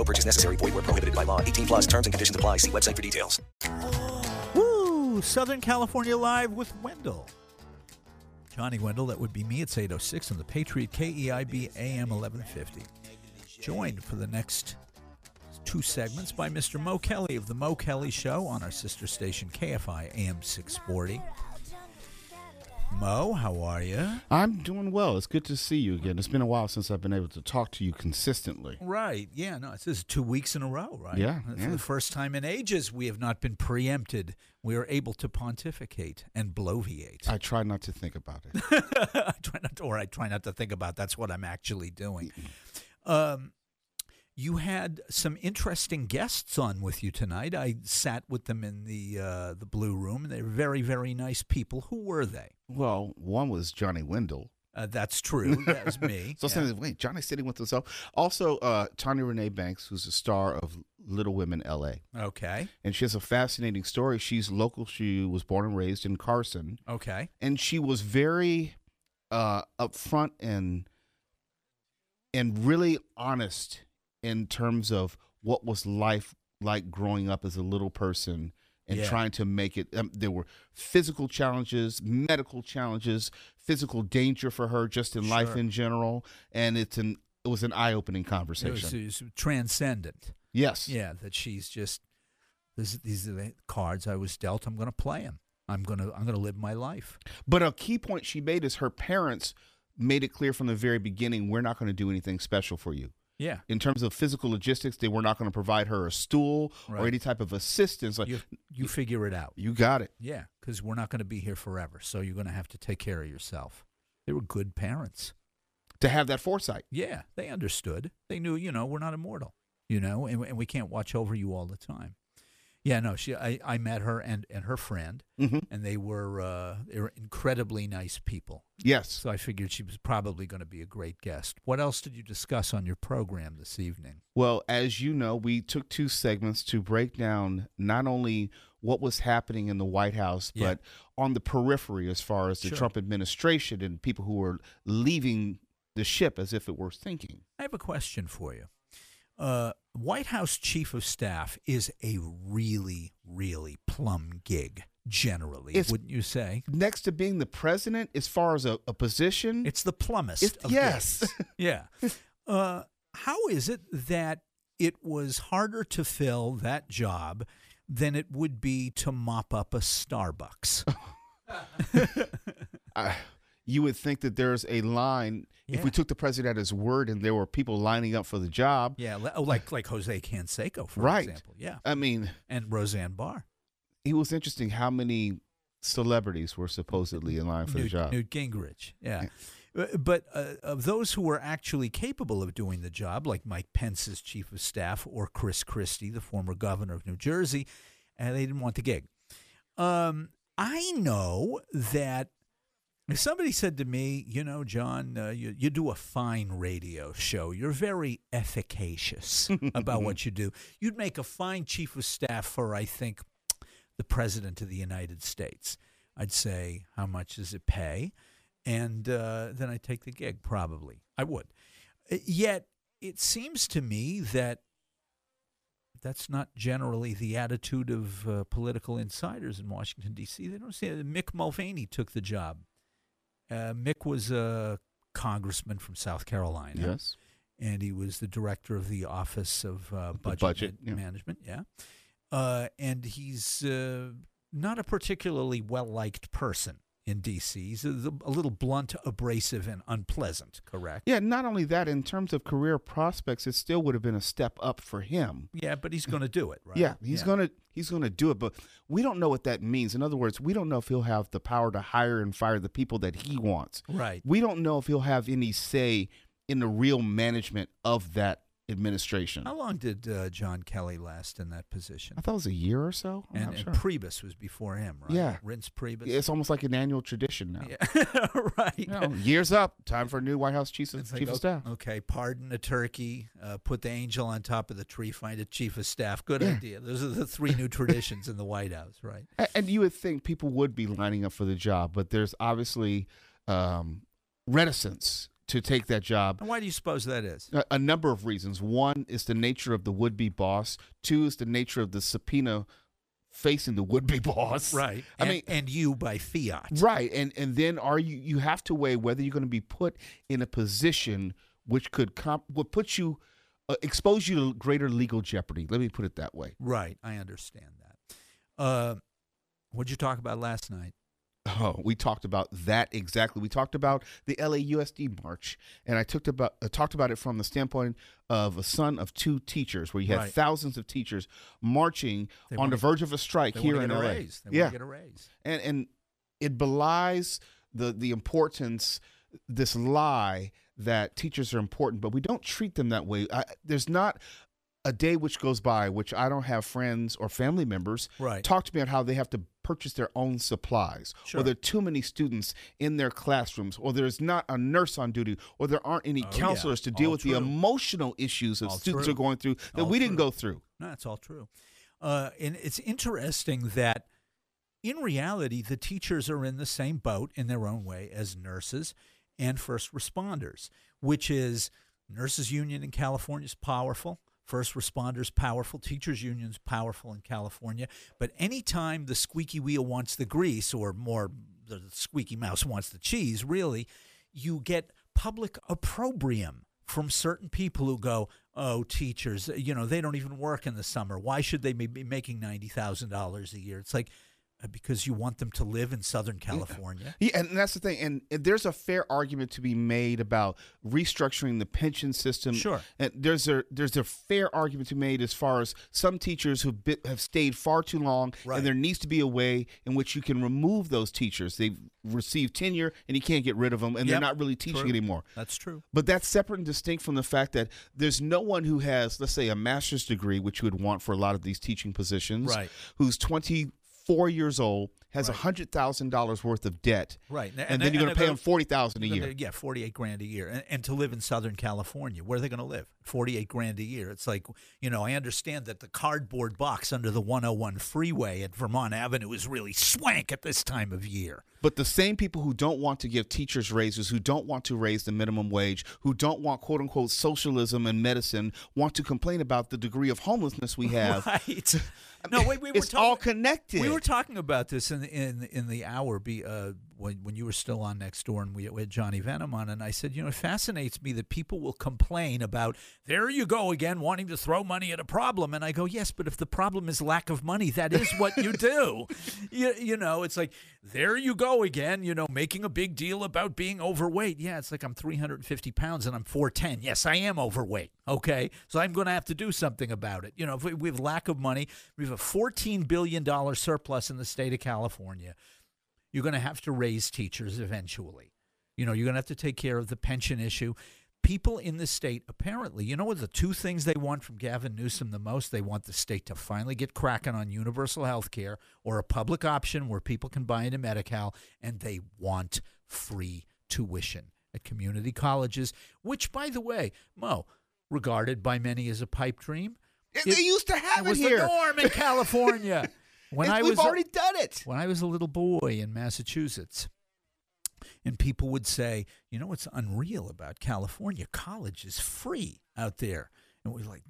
No purchase necessary. Void where prohibited by law. 18 plus terms and conditions apply. See website for details. Woo! Southern California Live with Wendell. Johnny Wendell, that would be me. It's 806 on the Patriot KEIB AM 1150. Joined for the next two segments by Mr. Mo Kelly of The Mo Kelly Show on our sister station KFI AM 640. Mo, how are you? I'm doing well. It's good to see you again. It's been a while since I've been able to talk to you consistently. Right. Yeah, no, this is two weeks in a row, right? Yeah, For yeah. the first time in ages, we have not been preempted. We are able to pontificate and bloviate. I try not to think about it. <laughs> I try not to, or I try not to think about that's what I'm actually doing. Um, you had some interesting guests on with you tonight. I sat with them in the uh, the blue room, they're very, very nice people. Who were they? Well, one was Johnny Wendell. Uh, that's true. <laughs> That was me. so Yeah. Wait, Johnny's sitting with himself. Also, uh, Tonya Renee Banks, who's the star of Little Women L.A. Okay. And she has a fascinating story. She's local. She was born and raised in Carson. Okay. and she was very uh upfront and and really honest in terms of what was life like growing up as a little person and Yeah. trying to make it um, there were physical challenges medical challenges physical danger for her just in life in general and it's an it was an eye-opening It conversation was, it was transcendent. yes Yeah, that she's just this, these are the cards I was dealt. I'm going to play them. I'm going to I'm going to live my life. But a key point she made is her parents made it clear from the very beginning we're not going to do anything special for you. Yeah. In terms of physical logistics, they were not going to provide her a stool Right. or any type of assistance. Like You you figure it out. you got it. Yeah, because we're not going to be here forever, so you're going to have to take care of yourself. They were good parents. To have that foresight. Yeah, they understood. They knew, you know, we're not immortal, you know, and, and we can't watch over you all the time. Yeah, no, she. I, I met her and, and her friend, Mhm. and they were uh, they were incredibly nice people. Yes. So I figured she was probably going to be a great guest. What else did you discuss on your program this evening? Well, as you know, we took two segments to break down not only what was happening in the White House, Yeah. but on the periphery as far as the Sure. Trump administration and people who were leaving the ship as if it were sinking. I have a question for you. Uh, White House Chief of Staff is a really, really plum gig, generally, It's- wouldn't you say? Next to being the president, as far as a, a position, It's the plumbest It's- of yes. <laughs> yeah. Uh, how is it that it was harder to fill that job than it would be to mop up a Starbucks. <laughs> I, you would think that there's a line if we took the president at his word and there were people lining up for the job. yeah, oh, like like Jose Canseco, for right. example. Yeah, I mean, and Roseanne Barr, it was interesting how many celebrities were supposedly in line for Newt, the job. Newt Gingrich. Yeah. Uh, But uh, of those who were actually capable of doing the job, like Mike Pence's chief of staff or Chris Christie, the former governor of New Jersey, and they didn't want the gig. Um, I know that if somebody said to me, you know, John, uh, you, you do a fine radio show, you're very efficacious <laughs> about what you do, you'd make a fine chief of staff for, I think, the president of the United States. I'd say, how much does it pay? And uh, then I'd take the gig, probably. I would. Uh, Yet, it seems to me that that's not generally the attitude of uh, political insiders in Washington, D.C. They don't say Mick Mulvaney took the job. Uh, Mick was a congressman from South Carolina. Yes. And he was the director of the Office of uh, Budget, budget, yeah. Management. Yeah. Uh, and he's uh, not a particularly well liked person in D.C. He's a, a little blunt, abrasive, and unpleasant, correct? Yeah, not only that, in terms of career prospects, it still would have been a step up for him. Yeah, but he's going to do it, right? Yeah, he's gonna he's gonna do it, but we don't know what that means. In other words, we don't know if he'll have the power to hire and fire the people that he wants. Right. We don't know if he'll have any say in the real management of that administration. How long did uh, John Kelly last in that position? I thought it was a year or so. I'm and, and sure. Priebus was before him, right? Yeah. Reince Priebus. It's almost like an annual tradition now. Yeah. <laughs> right. You know, years up, time for a new White House chief of, like, chief of staff. Okay, pardon a turkey, uh, put the angel on top of the tree, find a chief of staff. Good Yeah. idea. Those are the three new traditions in the White House, right? A- And you would think people would be lining up for the job, but there's obviously um, reticence to take that job. And why do you suppose that is? A, a number of reasons. One is the nature of the would be boss, two is the nature of the subpoena facing the would be <laughs> boss. Right. I and, mean, and you by fiat. Right, and and then are you you have to weigh whether you're going to be put in a position which could comp would put you uh, expose you to greater legal jeopardy. Let me put it that way. Right. I understand that. Uh, what'd you talk about last night? Oh, we talked about that exactly. We talked about the LAUSD march, and I talked about uh, talked about it from the standpoint of a son of two teachers, where you had Right. thousands of teachers marching They on the verge of a strike here in a LA. raise. They yeah, get a raise. and and it belies the the importance this lie that teachers are important, but we don't treat them that way. I, there's not a day which goes by which I don't have friends or family members Right. talk to me about how they have to purchase their own supplies, Sure. or there are too many students in their classrooms, or there's not a nurse on duty, or there aren't any Oh, yeah. counselors to deal All with true. the emotional issues that All students true. are going through that All we didn't true. go through. No, that's all true. Uh, and it's interesting that in reality, the teachers are in the same boat in their own way as nurses and first responders, which is nurses union in California is powerful. First responders powerful, teachers unions powerful in California. But anytime the squeaky wheel wants the grease, or more, the squeaky mouse wants the cheese, really, you get public opprobrium from certain people who go, "Oh, teachers, you know, they don't even work in the summer. Why should they be making ninety thousand dollars a year?" It's like Uh, because you want them to live in Southern California. Yeah, and that's the thing. And, and there's a fair argument to be made about restructuring the pension system. Sure. And there's a there's a fair argument to be made as far as some teachers who bit, have stayed far too long, Right. and there needs to be a way in which you can remove those teachers. They've received tenure, and you can't get rid of them, and Yep, they're not really teaching true. anymore. That's true. But that's separate and distinct from the fact that there's no one who has, let's say, a master's degree, which you would want for a lot of these teaching positions, Right. who's 24 years old, has a $100,000 worth of debt. Right, And, then you're going to pay them 40000 a year. Yeah, forty-eight grand a year, and, and to live in Southern California, where are they going to live? Forty-eight grand a year. It's like you know, I understand that the cardboard box under the 101 freeway at Vermont Avenue is really swank at this time of year. But the same people who don't want to give teachers raises, who don't want to raise the minimum wage, who don't want quote unquote socialism and medicine, want to complain about the degree of homelessness we <laughs> have. Right. <laughs> No, wait, we were it's talking- all connected. We were talking about this in in in the hour be, uh, when, when you were still on next door and we, we had Johnny Venom on, and I said, you know, it fascinates me that people will complain about, there you go again, wanting to throw money at a problem. And I go, yes, but if the problem is lack of money, that is what you do. <laughs> you, you know, it's like, there you go again, you know, making a big deal about being overweight. Yeah, it's like I'm 350 pounds and I'm 4'10. Yes, I am overweight. Okay. So I'm going to have to do something about it. You know, if we, we have lack of money, we have a $14 billion surplus in the state of California. You're going to have to raise teachers eventually. You know, you're going to have to take care of the pension issue. People in the state, apparently, you know what the two things they want from Gavin Newsom the most? They want the state to finally get cracking on universal health care or a public option where people can buy into Medi-Cal, and they want free tuition at community colleges, which, by the way, Mo, regarded by many as a pipe dream. It, they used to have it, it was here. the norm in <laughs> California. When It's- I we've was already done it. When I was a little boy in Massachusetts, and people would say, "You know what's unreal about California? College is free out there." And we're like,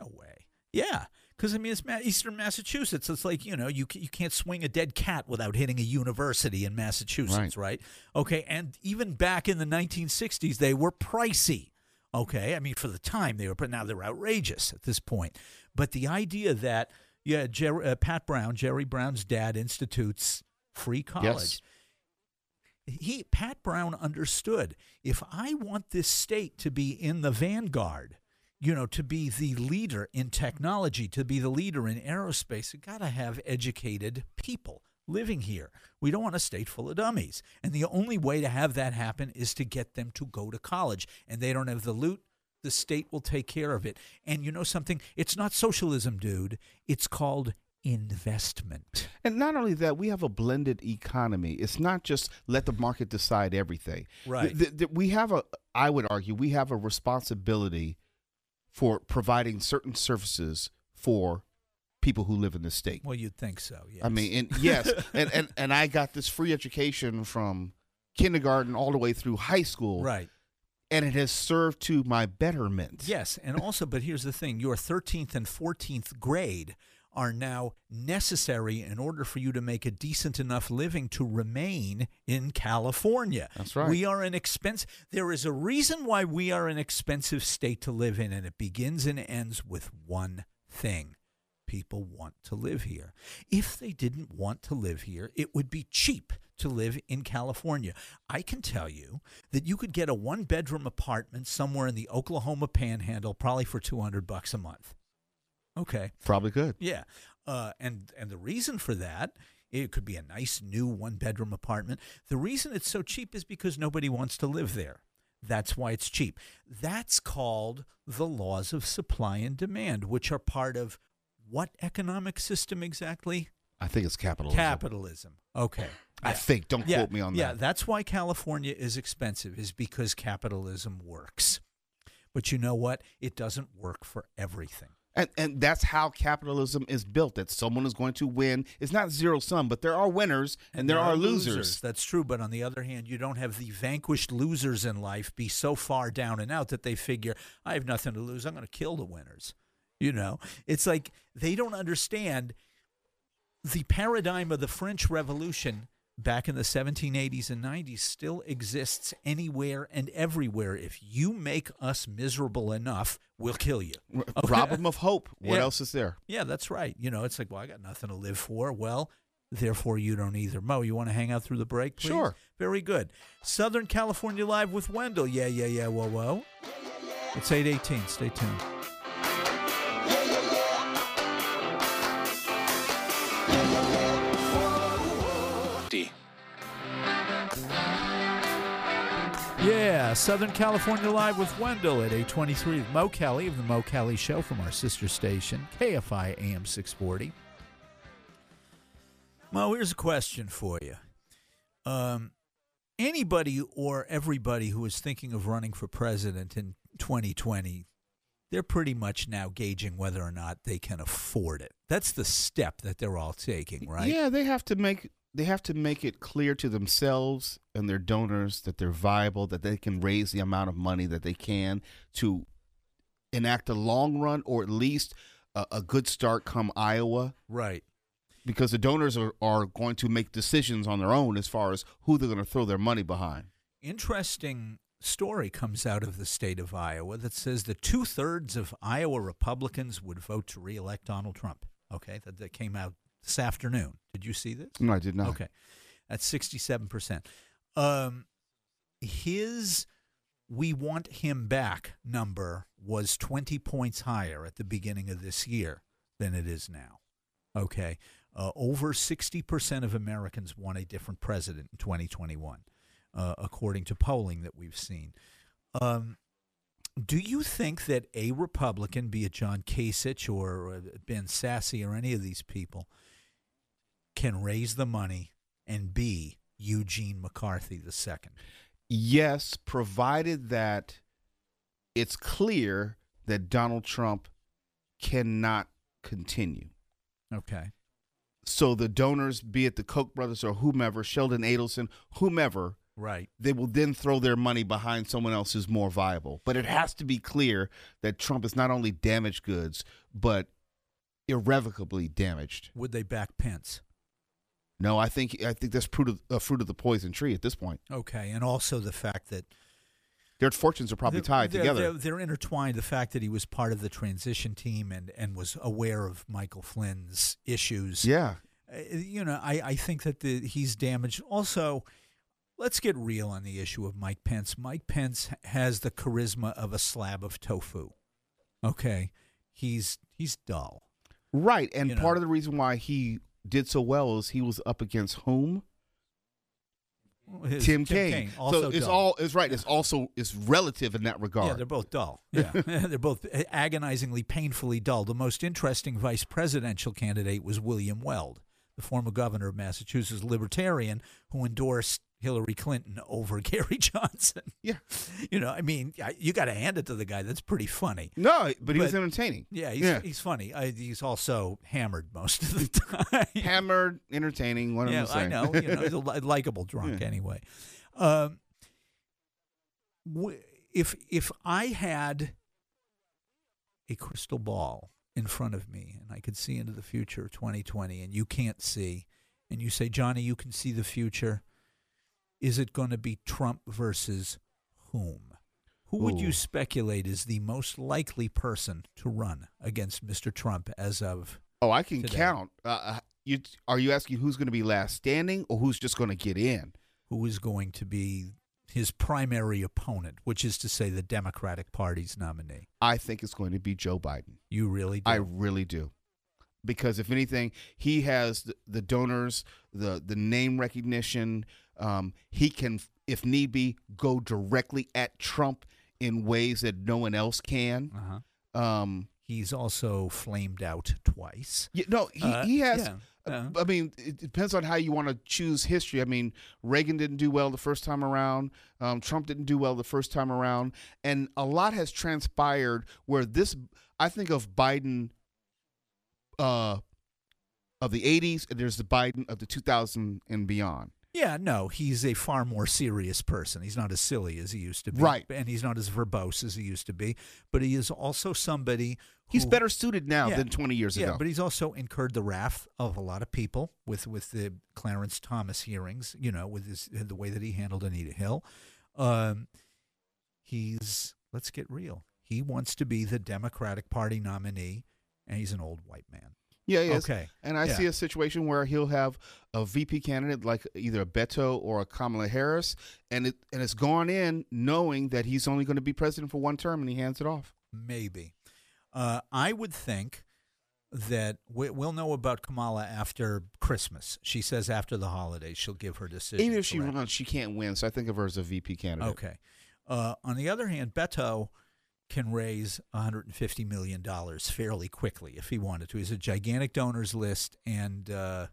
"No way." Yeah, because I mean, it's Ma- Eastern Massachusetts. It's like you know, you you can't swing a dead cat without hitting a university in Massachusetts, right? Okay, and even back in the 1960s, they were pricey. Okay, I mean, for the time they were, but now they're outrageous at this point. But the idea that yeah, Jer- uh, Pat Brown, Jerry Brown's dad, institutes free college. He Pat Brown understood if I want this state to be in the vanguard, you know, to be the leader in technology, to be the leader in aerospace, you got to have educated people living here. We don't want a state full of dummies. And the only way to have that happen is to get them to go to college. And they don't have the loot, the state will take care of it. And you know something? It's not socialism, dude. It's called investment. And not only that, we have a blended economy. It's not just let the market decide everything. Right. Th- th- th- we have a, I would argue, we have a responsibility for providing certain services for people who live in the state. Well, you'd think so, yes. I mean, and yes, <laughs> and, and and I got this free education from kindergarten all the way through high school. Right. And it has served to my betterment. Yes, and also, but here's the thing: your 13th and 14th grade are now necessary in order for you to make a decent enough living to remain in California. That's right. We are an expense. There is a reason why we are an expensive state to live in, and it begins and ends with one thing. People want to live here. If they didn't want to live here, it would be cheap to live in California. I can tell you that you could get a one bedroom apartment somewhere in the Oklahoma panhandle probably for 200 bucks a month. Okay. Probably could. Yeah. Uh, and and the reason for that it could be a nice new one bedroom apartment. The reason it's so cheap is because nobody wants to live there. That's why it's cheap. That's called the laws of supply and demand, which are part of what economic system exactly? I think it's capitalism. Capitalism. Okay. <laughs> I think. Don't Yeah, quote me on that. Yeah, that's why California is expensive, is because capitalism works. But you know what? It doesn't work for everything. And and that's how capitalism is built. That someone is going to win. It's not zero sum, but there are winners and, there, are losers. That's true. But on the other hand, you don't have the vanquished losers in life be so far down and out that they figure, I have nothing to lose. I'm going to kill the winners. You know, it's like they don't understand the paradigm of the French Revolution back in the 1780s and 90s still exists anywhere and everywhere. If you make us miserable enough, we'll kill you. <laughs> Okay? Rob them of hope. What Yeah. else is there? Yeah, that's right. You know, it's like, well, I got nothing to live for. Well, therefore you don't either. Mo, you want to hang out through the break, please? Sure. Very good. Southern California Live with Wendell. Yeah, yeah, yeah. Whoa, whoa. It's 818. Stay tuned. Yeah, Southern California Live with Wendell at 823 with Mo Kelly of the Mo Kelly Show from our sister station, KFI AM 640. Mo, here's a question for you. Um, anybody or everybody who is thinking of running for president in 2020, they're pretty much now gauging whether or not they can afford it. That's the step that they're all taking, right? Yeah, they have to make they have to make it clear to themselves and their donors that they're viable, that they can raise the amount of money that they can to enact a long run or at least a, a good start come Iowa. Right. because the donors are, are going to make decisions on their own as far as who they're going to throw their money behind. Interesting story comes out of the state of Iowa that says that two thirds of Iowa Republicans would vote to reelect Donald Trump. Okay, that, that came out this afternoon. Did you see this? No, I did not. Okay, that's sixty-seven percent. Um, his "We want him back" number was twenty points higher at the beginning of this year than it is now. Okay, uh, over sixty percent of Americans want a different president in twenty twenty-one, uh, according to polling that we've seen. Um, do you think that a Republican, be it John Kasich or uh, Ben Sasse or any of these people, can raise the money and be Eugene McCarthy the second? Yes, provided that it's clear that Donald Trump cannot continue. Okay. So the donors, be it the Koch brothers or whomever, Sheldon Adelson, whomever, Right. they will then throw their money behind someone else who's more viable. But it has to be clear that Trump is not only damaged goods, but irrevocably damaged. Would they back Pence? No, I think I think that's fruit of, uh, fruit of the poison tree at this point. Okay, and also the fact that Their fortunes are probably tied they're, together. They're, they're intertwined. The fact that he was part of the transition team and and was aware of Michael Flynn's issues. Yeah. Uh, you know, I, I think that the, he's damaged. Also, let's get real on the issue of Mike Pence. Mike Pence has the charisma of a slab of tofu. Okay, he's he's dull. Right, and You know. part of the reason why he did so well is he was up against whom? His- Tim, Kaine. also so it's dull. all it's right. It's also it's relative in that regard. Yeah, they're both dull. Yeah, <laughs> they're both agonizingly, painfully dull. The most interesting vice presidential candidate was William Weld, the former governor of Massachusetts, libertarian who endorsed Hillary Clinton over <laughs> Gary Johnson. Yeah, <laughs> you know, I mean, you got to hand it to the guy. That's pretty funny. No, but he was entertaining. Yeah, he's, Yeah. he's funny. I, he's also hammered most of the <laughs> time. Hammered, entertaining. What yeah, am I saying? know. You know, he's a likable drunk Yeah. anyway. Um, if if I had a crystal ball in front of me and I could see into the future 2020 and you can't see, and you say, Johnny, you can see the future, is it going to be Trump versus whom? Who would you speculate is the most likely person to run against Mr. Trump as of Oh, I can today? count. Uh, Uh, you are you asking who's going to be last standing or who's just going to get in? who is going to be his primary opponent, which is to say the Democratic Party's nominee. I think it's going to be Joe Biden. You really do? I really do. Because if anything, he has the, the donors, the the name recognition. Um, he can, if need be, go directly at Trump in ways that no one else can. Uh-huh. Um, He's also flamed out twice. yeah, no, he, Uh, he has. yeah, uh. I mean, it depends on how you want to choose history. I mean, Reagan didn't do well the first time around. Um, Trump didn't do well the first time around, and a lot has transpired where this. I think of Biden uh, of the '80s, and there's the Biden of the 2000 and beyond. Yeah, no, he's a far more serious person. He's not as silly as he used to be. Right. And he's not as verbose as he used to be. But he is also somebody He's who- better suited now Yeah. than 20 years yeah, ago. Yeah, but he's also incurred the wrath of a lot of people with with the Clarence Thomas hearings. You know, with his the way that he handled Anita Hill. Um, he's let's get real. He wants to be the Democratic Party nominee, and he's an old white man. Yeah, yes. Okay. And I Yeah. see a situation where he'll have a VP candidate like either a Beto or a Kamala Harris, and it and it's gone in knowing that he's only going to be president for one term, and he hands it off. Maybe. Uh, I would think that we, we'll know about Kamala after Christmas. She says after the holidays she'll give her decision. Even if she runs, she can't win. So I think of her as a VP candidate. Okay. Uh, on the other hand, Beto can raise 150 million dollars fairly quickly if he wanted to. He's a gigantic donors list and uh,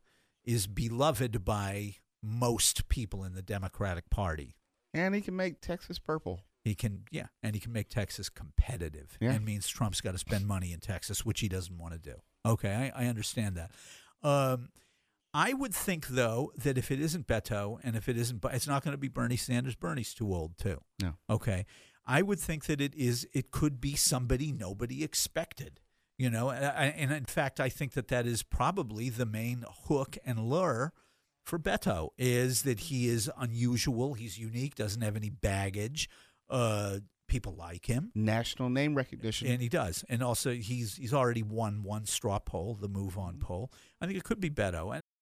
is beloved by most people in the Democratic Party. And he can make Texas purple. He can, yeah, and he can make Texas competitive. Yeah. And means Trump's got to spend money in Texas, which he doesn't want to do. Okay, I, I understand that. Um, I would think though that if it isn't Beto and if it isn't, it's not going to be Bernie Sanders. Bernie's too old too. No. Okay, I would think that it is. It could be somebody nobody expected. You know, and, in fact, I think that that is probably the main hook and lure for Beto is that he is unusual, he's unique, doesn't have any baggage. Uh, people like him, National name recognition. and he does. And also, he's he's already won one straw poll, the MoveOn poll. I think it could be Beto.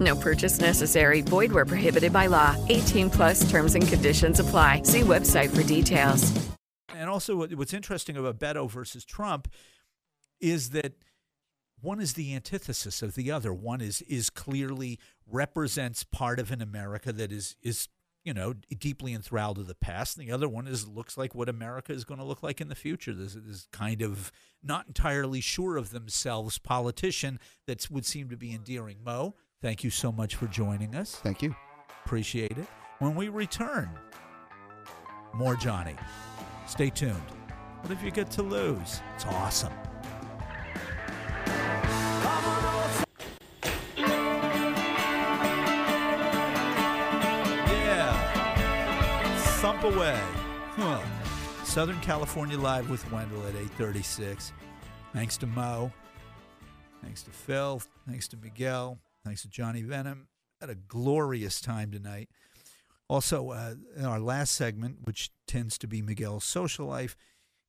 No purchase necessary. Void where prohibited by law. 18 plus terms and conditions apply. See website for details. and also, what's interesting about Beto versus Trump is that one is the antithesis of the other. One is is clearly represents part of an America that is is you know deeply enthralled to the past, and the other one is looks like what America is going to look like in the future. This is kind of not entirely sure of themselves politician that would seem to be endearing. Mo, thank you so much for joining us. Thank you. Appreciate it. When we return, more Johnny. Stay tuned. What if you get to lose? It's awesome. Yeah. Thump away. Huh. Southern California Live with Wendell at 836. Thanks to Mo. Thanks to Phil. Thanks to Miguel. Thanks to Johnny Venom. Had a glorious time tonight. Also, uh, in our last segment, which tends to be Miguel's social life,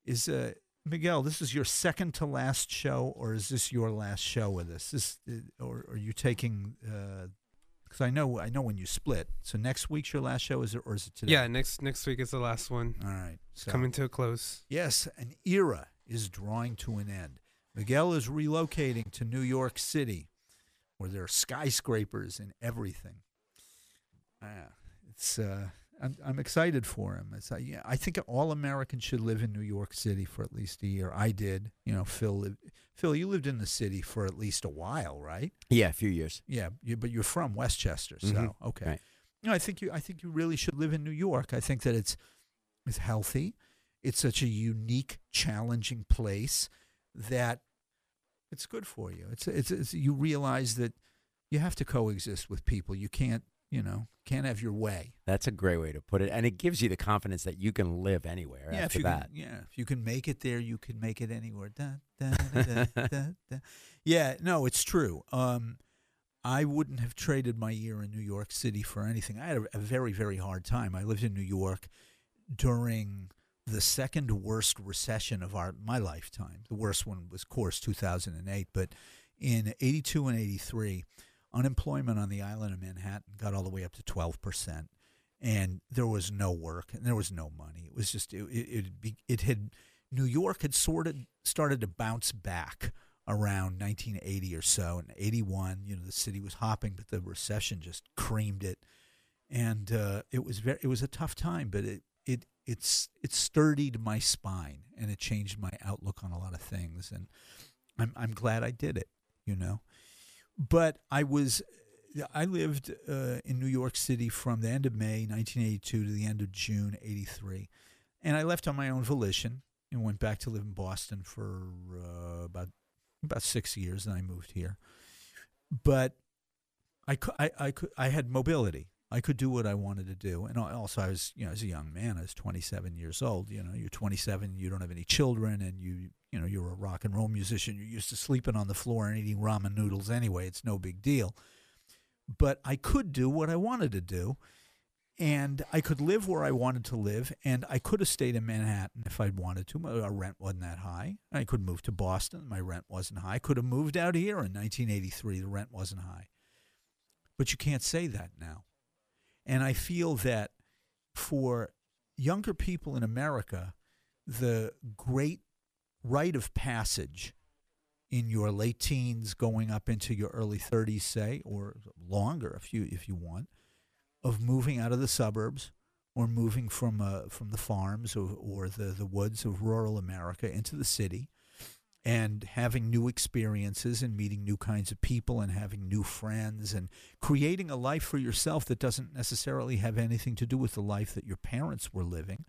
is uh, Miguel. This is your second to last show, or is this your last show with us? This, uh, or are you taking? Because I know, I know when you split. So next week's your last show, is it, or is it today? Yeah, next next week is the last one. All right. It's coming to a close. Yes, an era is drawing to an end. Miguel is relocating to New York City, where there are skyscrapers and everything. Ah, it's uh, I'm I'm excited for him. It's uh, yeah, I think all Americans should live in New York City for at least a year. I did. You know, Phil. Lived, Phil, you lived in the city for at least a while, right? Yeah, a few years. Yeah, you, but you're from Westchester, so Mhm, okay. right. No, I think you. I think you really should live in New York. I think that it's it's healthy. It's such a unique, challenging place that it's good for you. It's it's, it's you realize that you have to coexist with people. You can't you know can't have your way. That's a great way to put it, and it gives you the confidence that you can live anywhere yeah, if after you that. Can, yeah, if you can make it there, you can make it anywhere. Da, <laughs> da, da. Yeah, no, it's true. Um, I wouldn't have traded my year in New York City for anything. I had a, a very, very hard time. I lived in New York during the second worst recession of our my lifetime. The worst one was, of course, 2008. But in 82 and 83, unemployment on the island of Manhattan got all the way up to 12 percent, and there was no work and there was no money. It was just it it it, had New York had sort of started to bounce back around 1980 or so. and 81, you know, the city was hopping, but the recession just creamed it, and uh, it was very it was a tough time. But it it it's it sturdied my spine and it changed my outlook on a lot of things, and I'm I'm glad I did it. You know, but I was I lived uh, in New York City from the end of May 1982 to the end of June 83. And I left on my own volition and went back to live in Boston for uh, about about six years. And I moved here. But I, I, I, I had mobility. I could do what I wanted to do. And also, I was, you know, as a young man, I was 27 years old. You know, you're 27, you don't have any children, and you, you know, you're a rock and roll musician. You're used to sleeping on the floor and eating ramen noodles anyway. It's no big deal but I could do what I wanted to do. And I could live where I wanted to live, and I could have stayed in Manhattan if I'd wanted to. My rent wasn't that high. I could move to Boston. My rent wasn't high. I could have moved out here in 1983. The rent wasn't high. But you can't say that now. And I feel that for younger people in America, the great rite of passage in your late teens going up into your early 30s say or longer if you if you want of moving out of the suburbs or moving from uh, from the farms or, or the, the woods of rural America into the city and having new experiences and meeting new kinds of people and having new friends and creating a life for yourself that doesn't necessarily have anything to do with the life that your parents were living.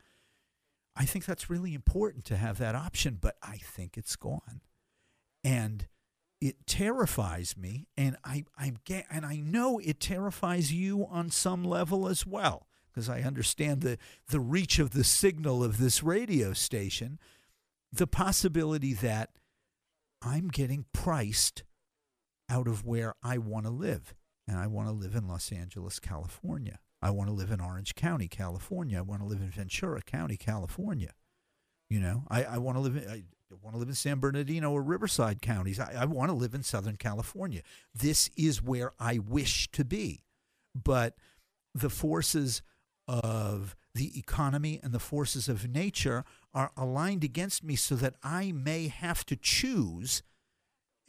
I think that's really important to have that option, but I think it's gone. And it terrifies me and I I get and I know it terrifies you on some level as well because I understand the the reach of the signal of this radio station the possibility that I'm getting priced out of where I want to live and I want to live in Los Angeles California I want to live in Orange County California I want to live in Ventura County California you know I, I want to live in I, want to live in San Bernardino or Riverside counties. I, I want to live in Southern California. This is where I wish to be. But the forces of the economy and the forces of nature are aligned against me so that I may have to choose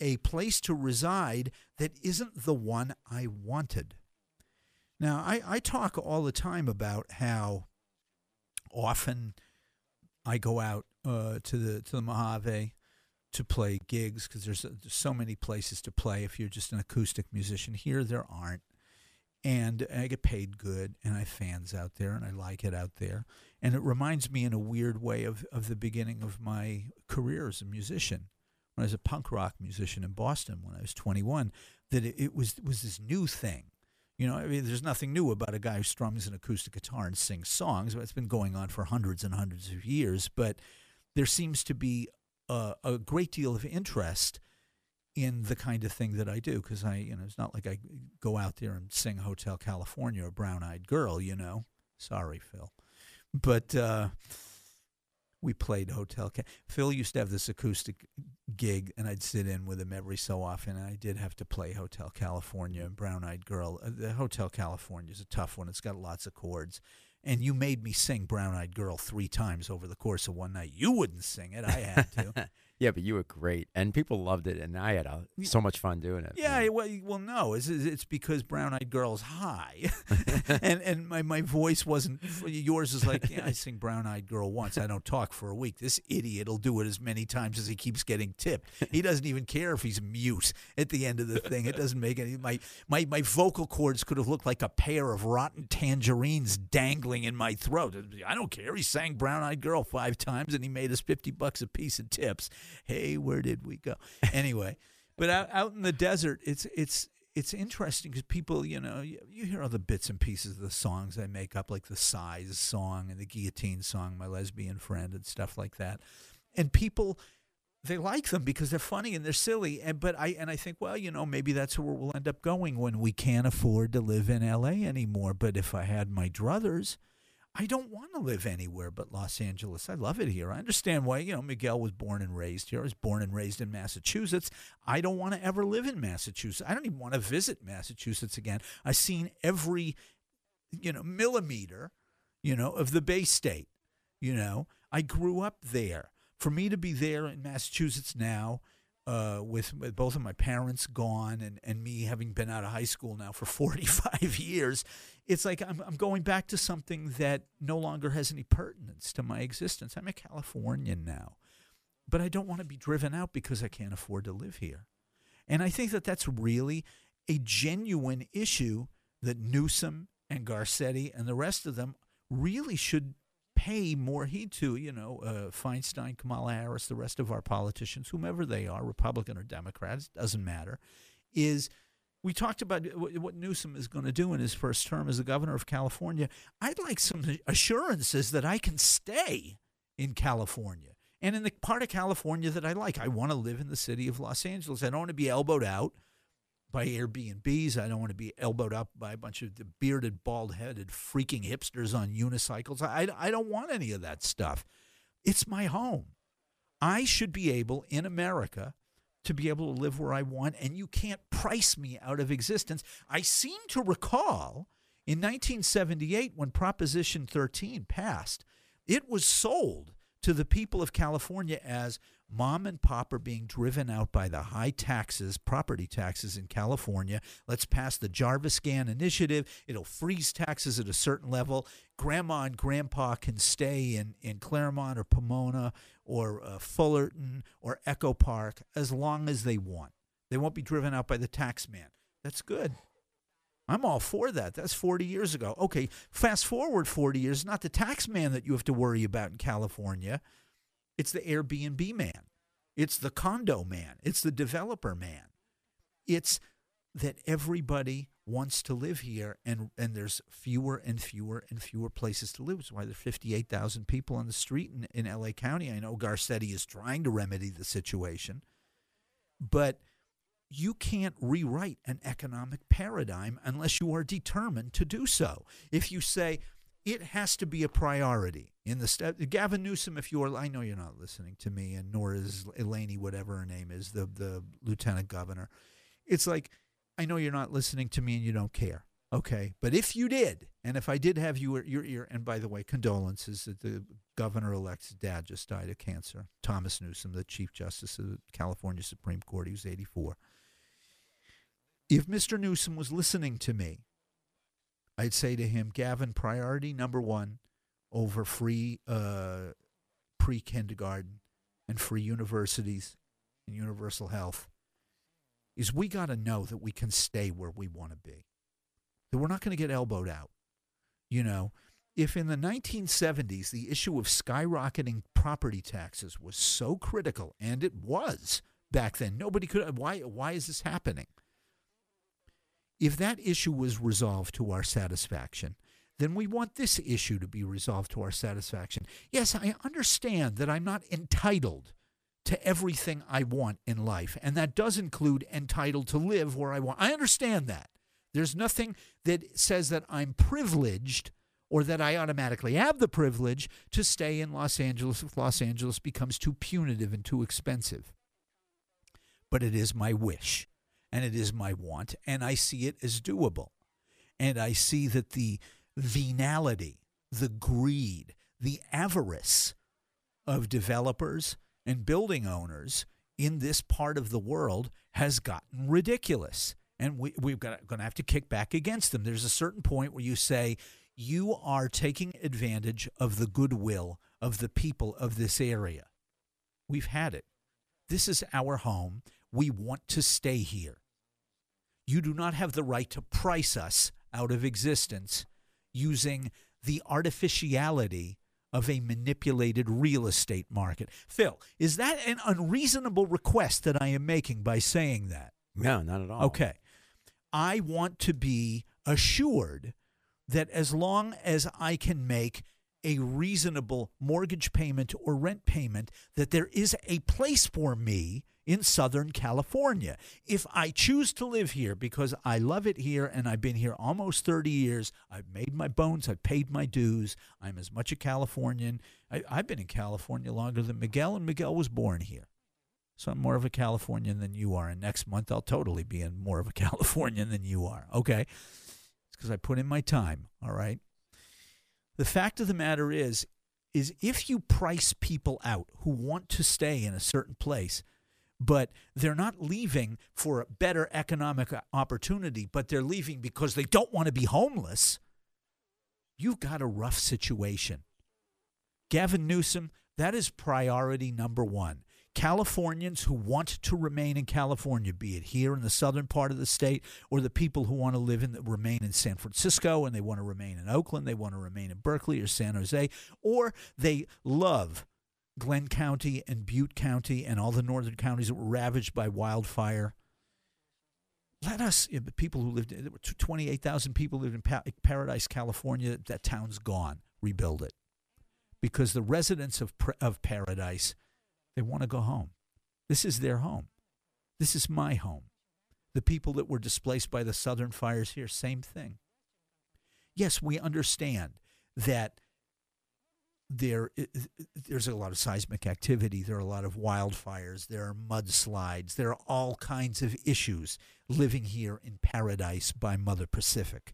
a place to reside that isn't the one I wanted. Now, I, I talk all the time about how often I go out uh, to the to the Mojave to play gigs because there's, there's so many places to play. If you're just an acoustic musician here, there aren't. And I get paid good, and I have fans out there, and I like it out there. And it reminds me in a weird way of, of the beginning of my career as a musician. When I was a punk rock musician in Boston when I was 21, that it, it was was this new thing. You know, I mean, there's nothing new about a guy who strums an acoustic guitar and sings songs. It's been going on for hundreds and hundreds of years, but there seems to be a, a great deal of interest in the kind of thing that I do because I, you know, it's not like I go out there and sing Hotel California or Brown Eyed Girl, you know. Sorry, Phil. But uh, we played Hotel. Ca- Phil used to have this acoustic gig, and I'd sit in with him every so often. And I did have to play Hotel California and Brown Eyed Girl. Uh, the Hotel California is a tough one. It's got lots of chords and you made me sing Brown Eyed Girl three times over the course of one night. You wouldn't sing it. I had to. <laughs> yeah, but you were great, and people loved it, and I had a, so much fun doing it. Yeah, well, well, no, it's, it's because Brown Eyed Girl's high, <laughs> and and my, my voice wasn't. Yours is like, yeah, I sing Brown Eyed Girl once. I don't talk for a week. This idiot will do it as many times as he keeps getting tipped. He doesn't even care if he's mute at the end of the thing. It doesn't make any. My my my vocal cords could have looked like a pair of rotten tangerines dangling in my throat. I don't care. He sang Brown Eyed Girl five times and he made us 50 bucks a piece in tips. Hey, where did we go? Anyway, but out, out in the desert, it's, it's, it's interesting because people, you know, you, you, hear the bits and pieces of the songs I make up, like the Size song and the Guillotine song, My Lesbian Friend, and stuff like that. And people, they like them because they're funny and they're silly. And but I and I think, well, you know, maybe that's where we'll end up going when we can't afford to live in L.A. anymore. But if I had my druthers, I don't want to live anywhere but Los Angeles. I love it here. I understand why, you know, Miguel was born and raised here. I was born and raised in Massachusetts. I don't want to ever live in Massachusetts. I don't even want to visit Massachusetts again. I've seen every, you know, millimeter, you know, of the Bay State. You know, I grew up there. For me to be there in Massachusetts now, uh, with, with both of my parents gone and, and me having been out of high school now for <laughs> 45 years, it's like I'm, I'm going back to something that no longer has any pertinence to my existence. I'm a Californian now, but I don't want to be driven out because I can't afford to live here. And I think that that's really a genuine issue that Newsom and Garcetti and the rest of them really should pay more heed to, you know, uh, Feinstein, Kamala Harris, the rest of our politicians, whomever they are, Republican or Democrats, doesn't matter, is we talked about what Newsom is going to do in his first term as the governor of California. I'd like some assurances that I can stay in California and in the part of California that I like. I want to live in the city of Los Angeles. I don't want to be elbowed out by Airbnbs. I don't want to be elbowed up by a bunch of bearded, bald headed, freaking hipsters on unicycles. I, I don't want any of that stuff. It's my home. I should be able in America to be able to live where I want, and you can't price me out of existence. I seem to recall in 1978 when Proposition 13 passed, it was sold to the people of California as mom and pop are being driven out by the high taxes, property taxes in California. Let's pass the Jarvis Gann initiative. It'll freeze taxes at a certain level. Grandma and grandpa can stay in, in Claremont or Pomona or uh, Fullerton or Echo Park as long as they want. They won't be driven out by the tax man. That's good. I'm all for that. That's 40 years ago. Okay, fast forward 40 years, not the tax man that you have to worry about in California. It's the Airbnb man. It's the condo man. It's the developer man. It's that everybody wants to live here and and there's fewer and fewer and fewer places to live. That's why there's 58,000 people on the street in, in LA County. I know Garcetti is trying to remedy the situation. But you can't rewrite an economic paradigm unless you are determined to do so. If you say it has to be a priority in the step, Gavin Newsom, if you are, I know you're not listening to me, and nor is Eleni, whatever her name is, the the lieutenant governor. It's like I know you're not listening to me and you don't care. Okay, but if you did, and if I did have you your ear, and by the way, condolences that the governor-elect's dad just died of cancer. Thomas Newsom, the Chief Justice of the California Supreme Court, he was 84 if Mr. Newsom was listening to me, I'd say to him, Gavin, priority number one over free uh, pre kindergarten and free universities and universal health is we got to know that we can stay where we want to be, that we're not going to get elbowed out. You know, if in the 1970s the issue of skyrocketing property taxes was so critical, and it was back then, nobody could. Why? Why is this happening? If that issue was resolved to our satisfaction, then we want this issue to be resolved to our satisfaction. Yes, I understand that I'm not entitled to everything I want in life, and that does include entitled to live where I want. I understand that. There's nothing that says that I'm privileged or that I automatically have the privilege to stay in Los Angeles if Los Angeles becomes too punitive and too expensive. But it is my wish and it is my want, and I see it as doable. And I see that the venality, the greed, the avarice of developers and building owners in this part of the world has gotten ridiculous. And we, we're going to have to kick back against them. There's a certain point where you say, you are taking advantage of the goodwill of the people of this area. We've had it. This is our home. We want to stay here. You do not have the right to price us out of existence using the artificiality of a manipulated real estate market. Phil, is that an unreasonable request that I am making by saying that? No, not at all. Okay. I want to be assured that as long as I can make a reasonable mortgage payment or rent payment, that there is a place for me in Southern California. If I choose to live here because I love it here and I've been here almost 30 years, I've made my bones, I've paid my dues, I'm as much a Californian. I, have been in California longer than Miguel, and Miguel was born here. So I'm more of a Californian than you are. And next month, I'll totally be in more of a <laughs> Californian than you are. Okay. It's because I put in my time. All right. The fact of the matter is, is if you price people out who want to stay in a certain place, but they're not leaving for a better economic uh, opportunity, but they're leaving because they don't want to be homeless, you've got a rough situation. Gavin Newsom, that is priority number one. Californians who want to remain in California, be it here in the southern part of the state, or the people who want to live in remain in San Francisco and they want to remain in Oakland, they want to remain in Berkeley or San Jose, or they love Glenn County and Butte County and all the northern counties that were ravaged by wildfire. Let us, the people who lived, there were 28,000 people lived in Paradise, California. That town's gone. Rebuild it. Because the residents of, of Paradise, they want to go home. This is their home. This is my home. The people that were displaced by the southern fires here, same thing. Yes, we understand that there there's a lot of seismic activity there are a lot of wildfires there are mudslides there are all kinds of issues living here in paradise by mother pacific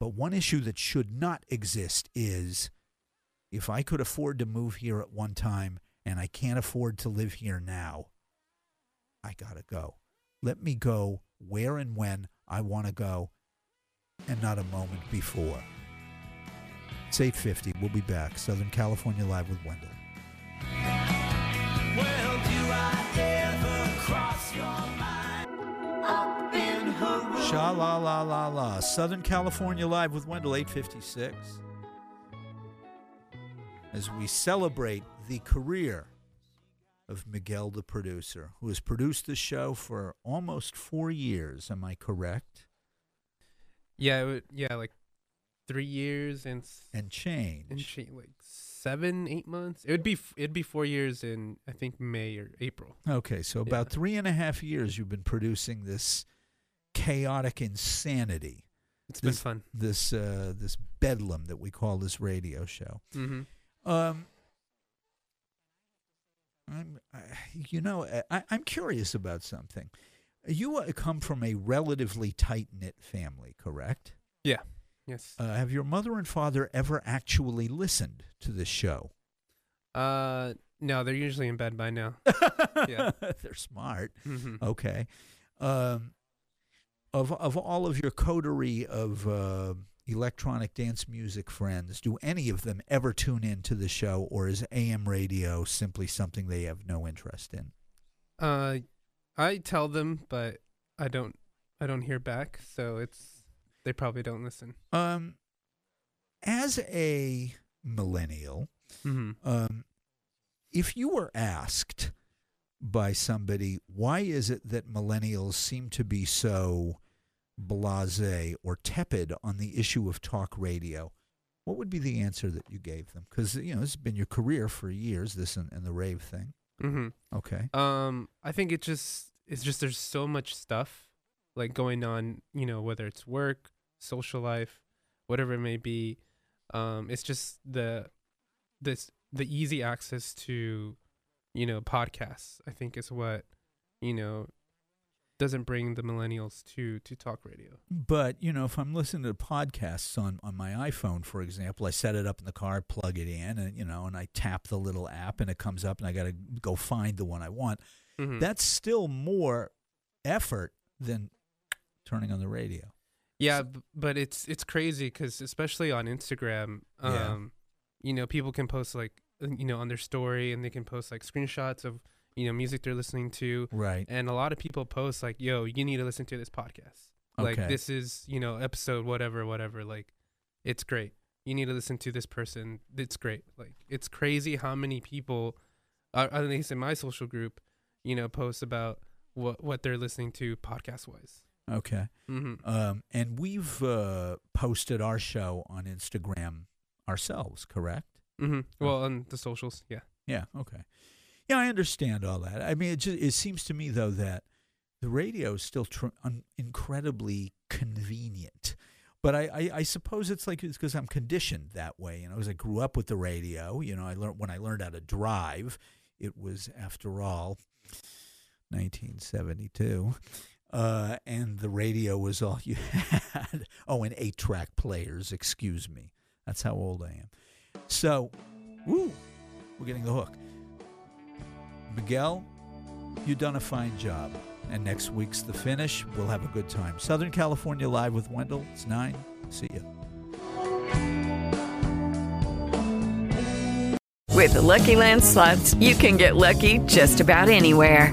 but one issue that should not exist is if I could afford to move here at one time and I can't afford to live here now, I got to go. Let me go where and when I want to go and not a moment before. It's 850. We'll be back. Southern California Live with Wendell. Well, do I ever cross your mind up in? Sha la la la la. Southern California Live with Wendell, 856. As we celebrate the career of Miguel the producer, who has produced the show for almost four years. Am I correct? Yeah, would, yeah, like three years and And change. and cha- like seven, eight months. It would be it'd be four years in I think May or April. Okay, so about three and a half years you've been producing this chaotic insanity. It's been this, fun. This uh, this bedlam that we call this radio show. Mhm. Um, I'm, I, you know, I, I'm curious about something. You uh, come from a relatively tight knit family, correct? Yeah. Yes. Uh, have your mother and father ever actually listened to this show? Uh, no, they're usually in bed by now. <laughs> yeah. They're smart. Mhm. Okay. Um, of of all of your coterie of uh, electronic dance music friends, do any of them ever tune in to the show, or is AM radio simply something they have no interest in? Uh, I tell them, but I don't. I don't hear back, so it's they probably don't listen. Um, as a millennial, Mhm. um, if you were asked by somebody, why is it that millennials seem to be so blasé or tepid on the issue of talk radio? What would be the answer that you gave them? Because you know this has been your career for years, this and, and the rave thing. Mm-hmm. Okay. Um, I think it just it's just there's so much stuff like going on, you know, whether it's work, social life, whatever it may be. Um, it's just the this the easy access to, you know, podcasts. I think is what, you know, doesn't bring the millennials to to talk radio. But you know, if I'm listening to podcasts on on my iPhone, for example, I set it up in the car, plug it in, and you know, and I tap the little app, and it comes up, and I got to go find the one I want. Mhm. That's still more effort than turning on the radio. Yeah, b- but it's it's crazy because especially on Instagram, um, Yeah. you know, people can post like uh, you know on their story, and they can post like screenshots of you know music they're listening to, Right. And a lot of people post like, "Yo, you need to listen to this podcast. Like this is you know episode whatever, whatever. Like, it's great. You need to listen to this person. It's great. Like, it's crazy how many people, uh, at least in my social group, you know, post about what what they're listening to podcast wise. Okay. Mhm. Um, and we've uh, posted our show on Instagram ourselves, correct? mm-hmm. Well, on the socials, yeah. Yeah. Okay. Yeah, I understand all that. I mean, it just it seems to me though that the radio is still tr- un- incredibly convenient. But I, I, I suppose it's like it's because I'm conditioned that way. You know, as I grew up with the radio, you know, I learned when I learned how to drive, it was after all 1972. Uh, and the radio was all <laughs> you had. Oh, and eight track players, excuse me. That's how old I am. So, woo, we're getting the hook. Miguel, you've done a fine job. And next week's the finish. We'll have a good time. Southern California Live with Wendell. It's nine. See ya. With the Lucky Land slots, you can get lucky just about anywhere.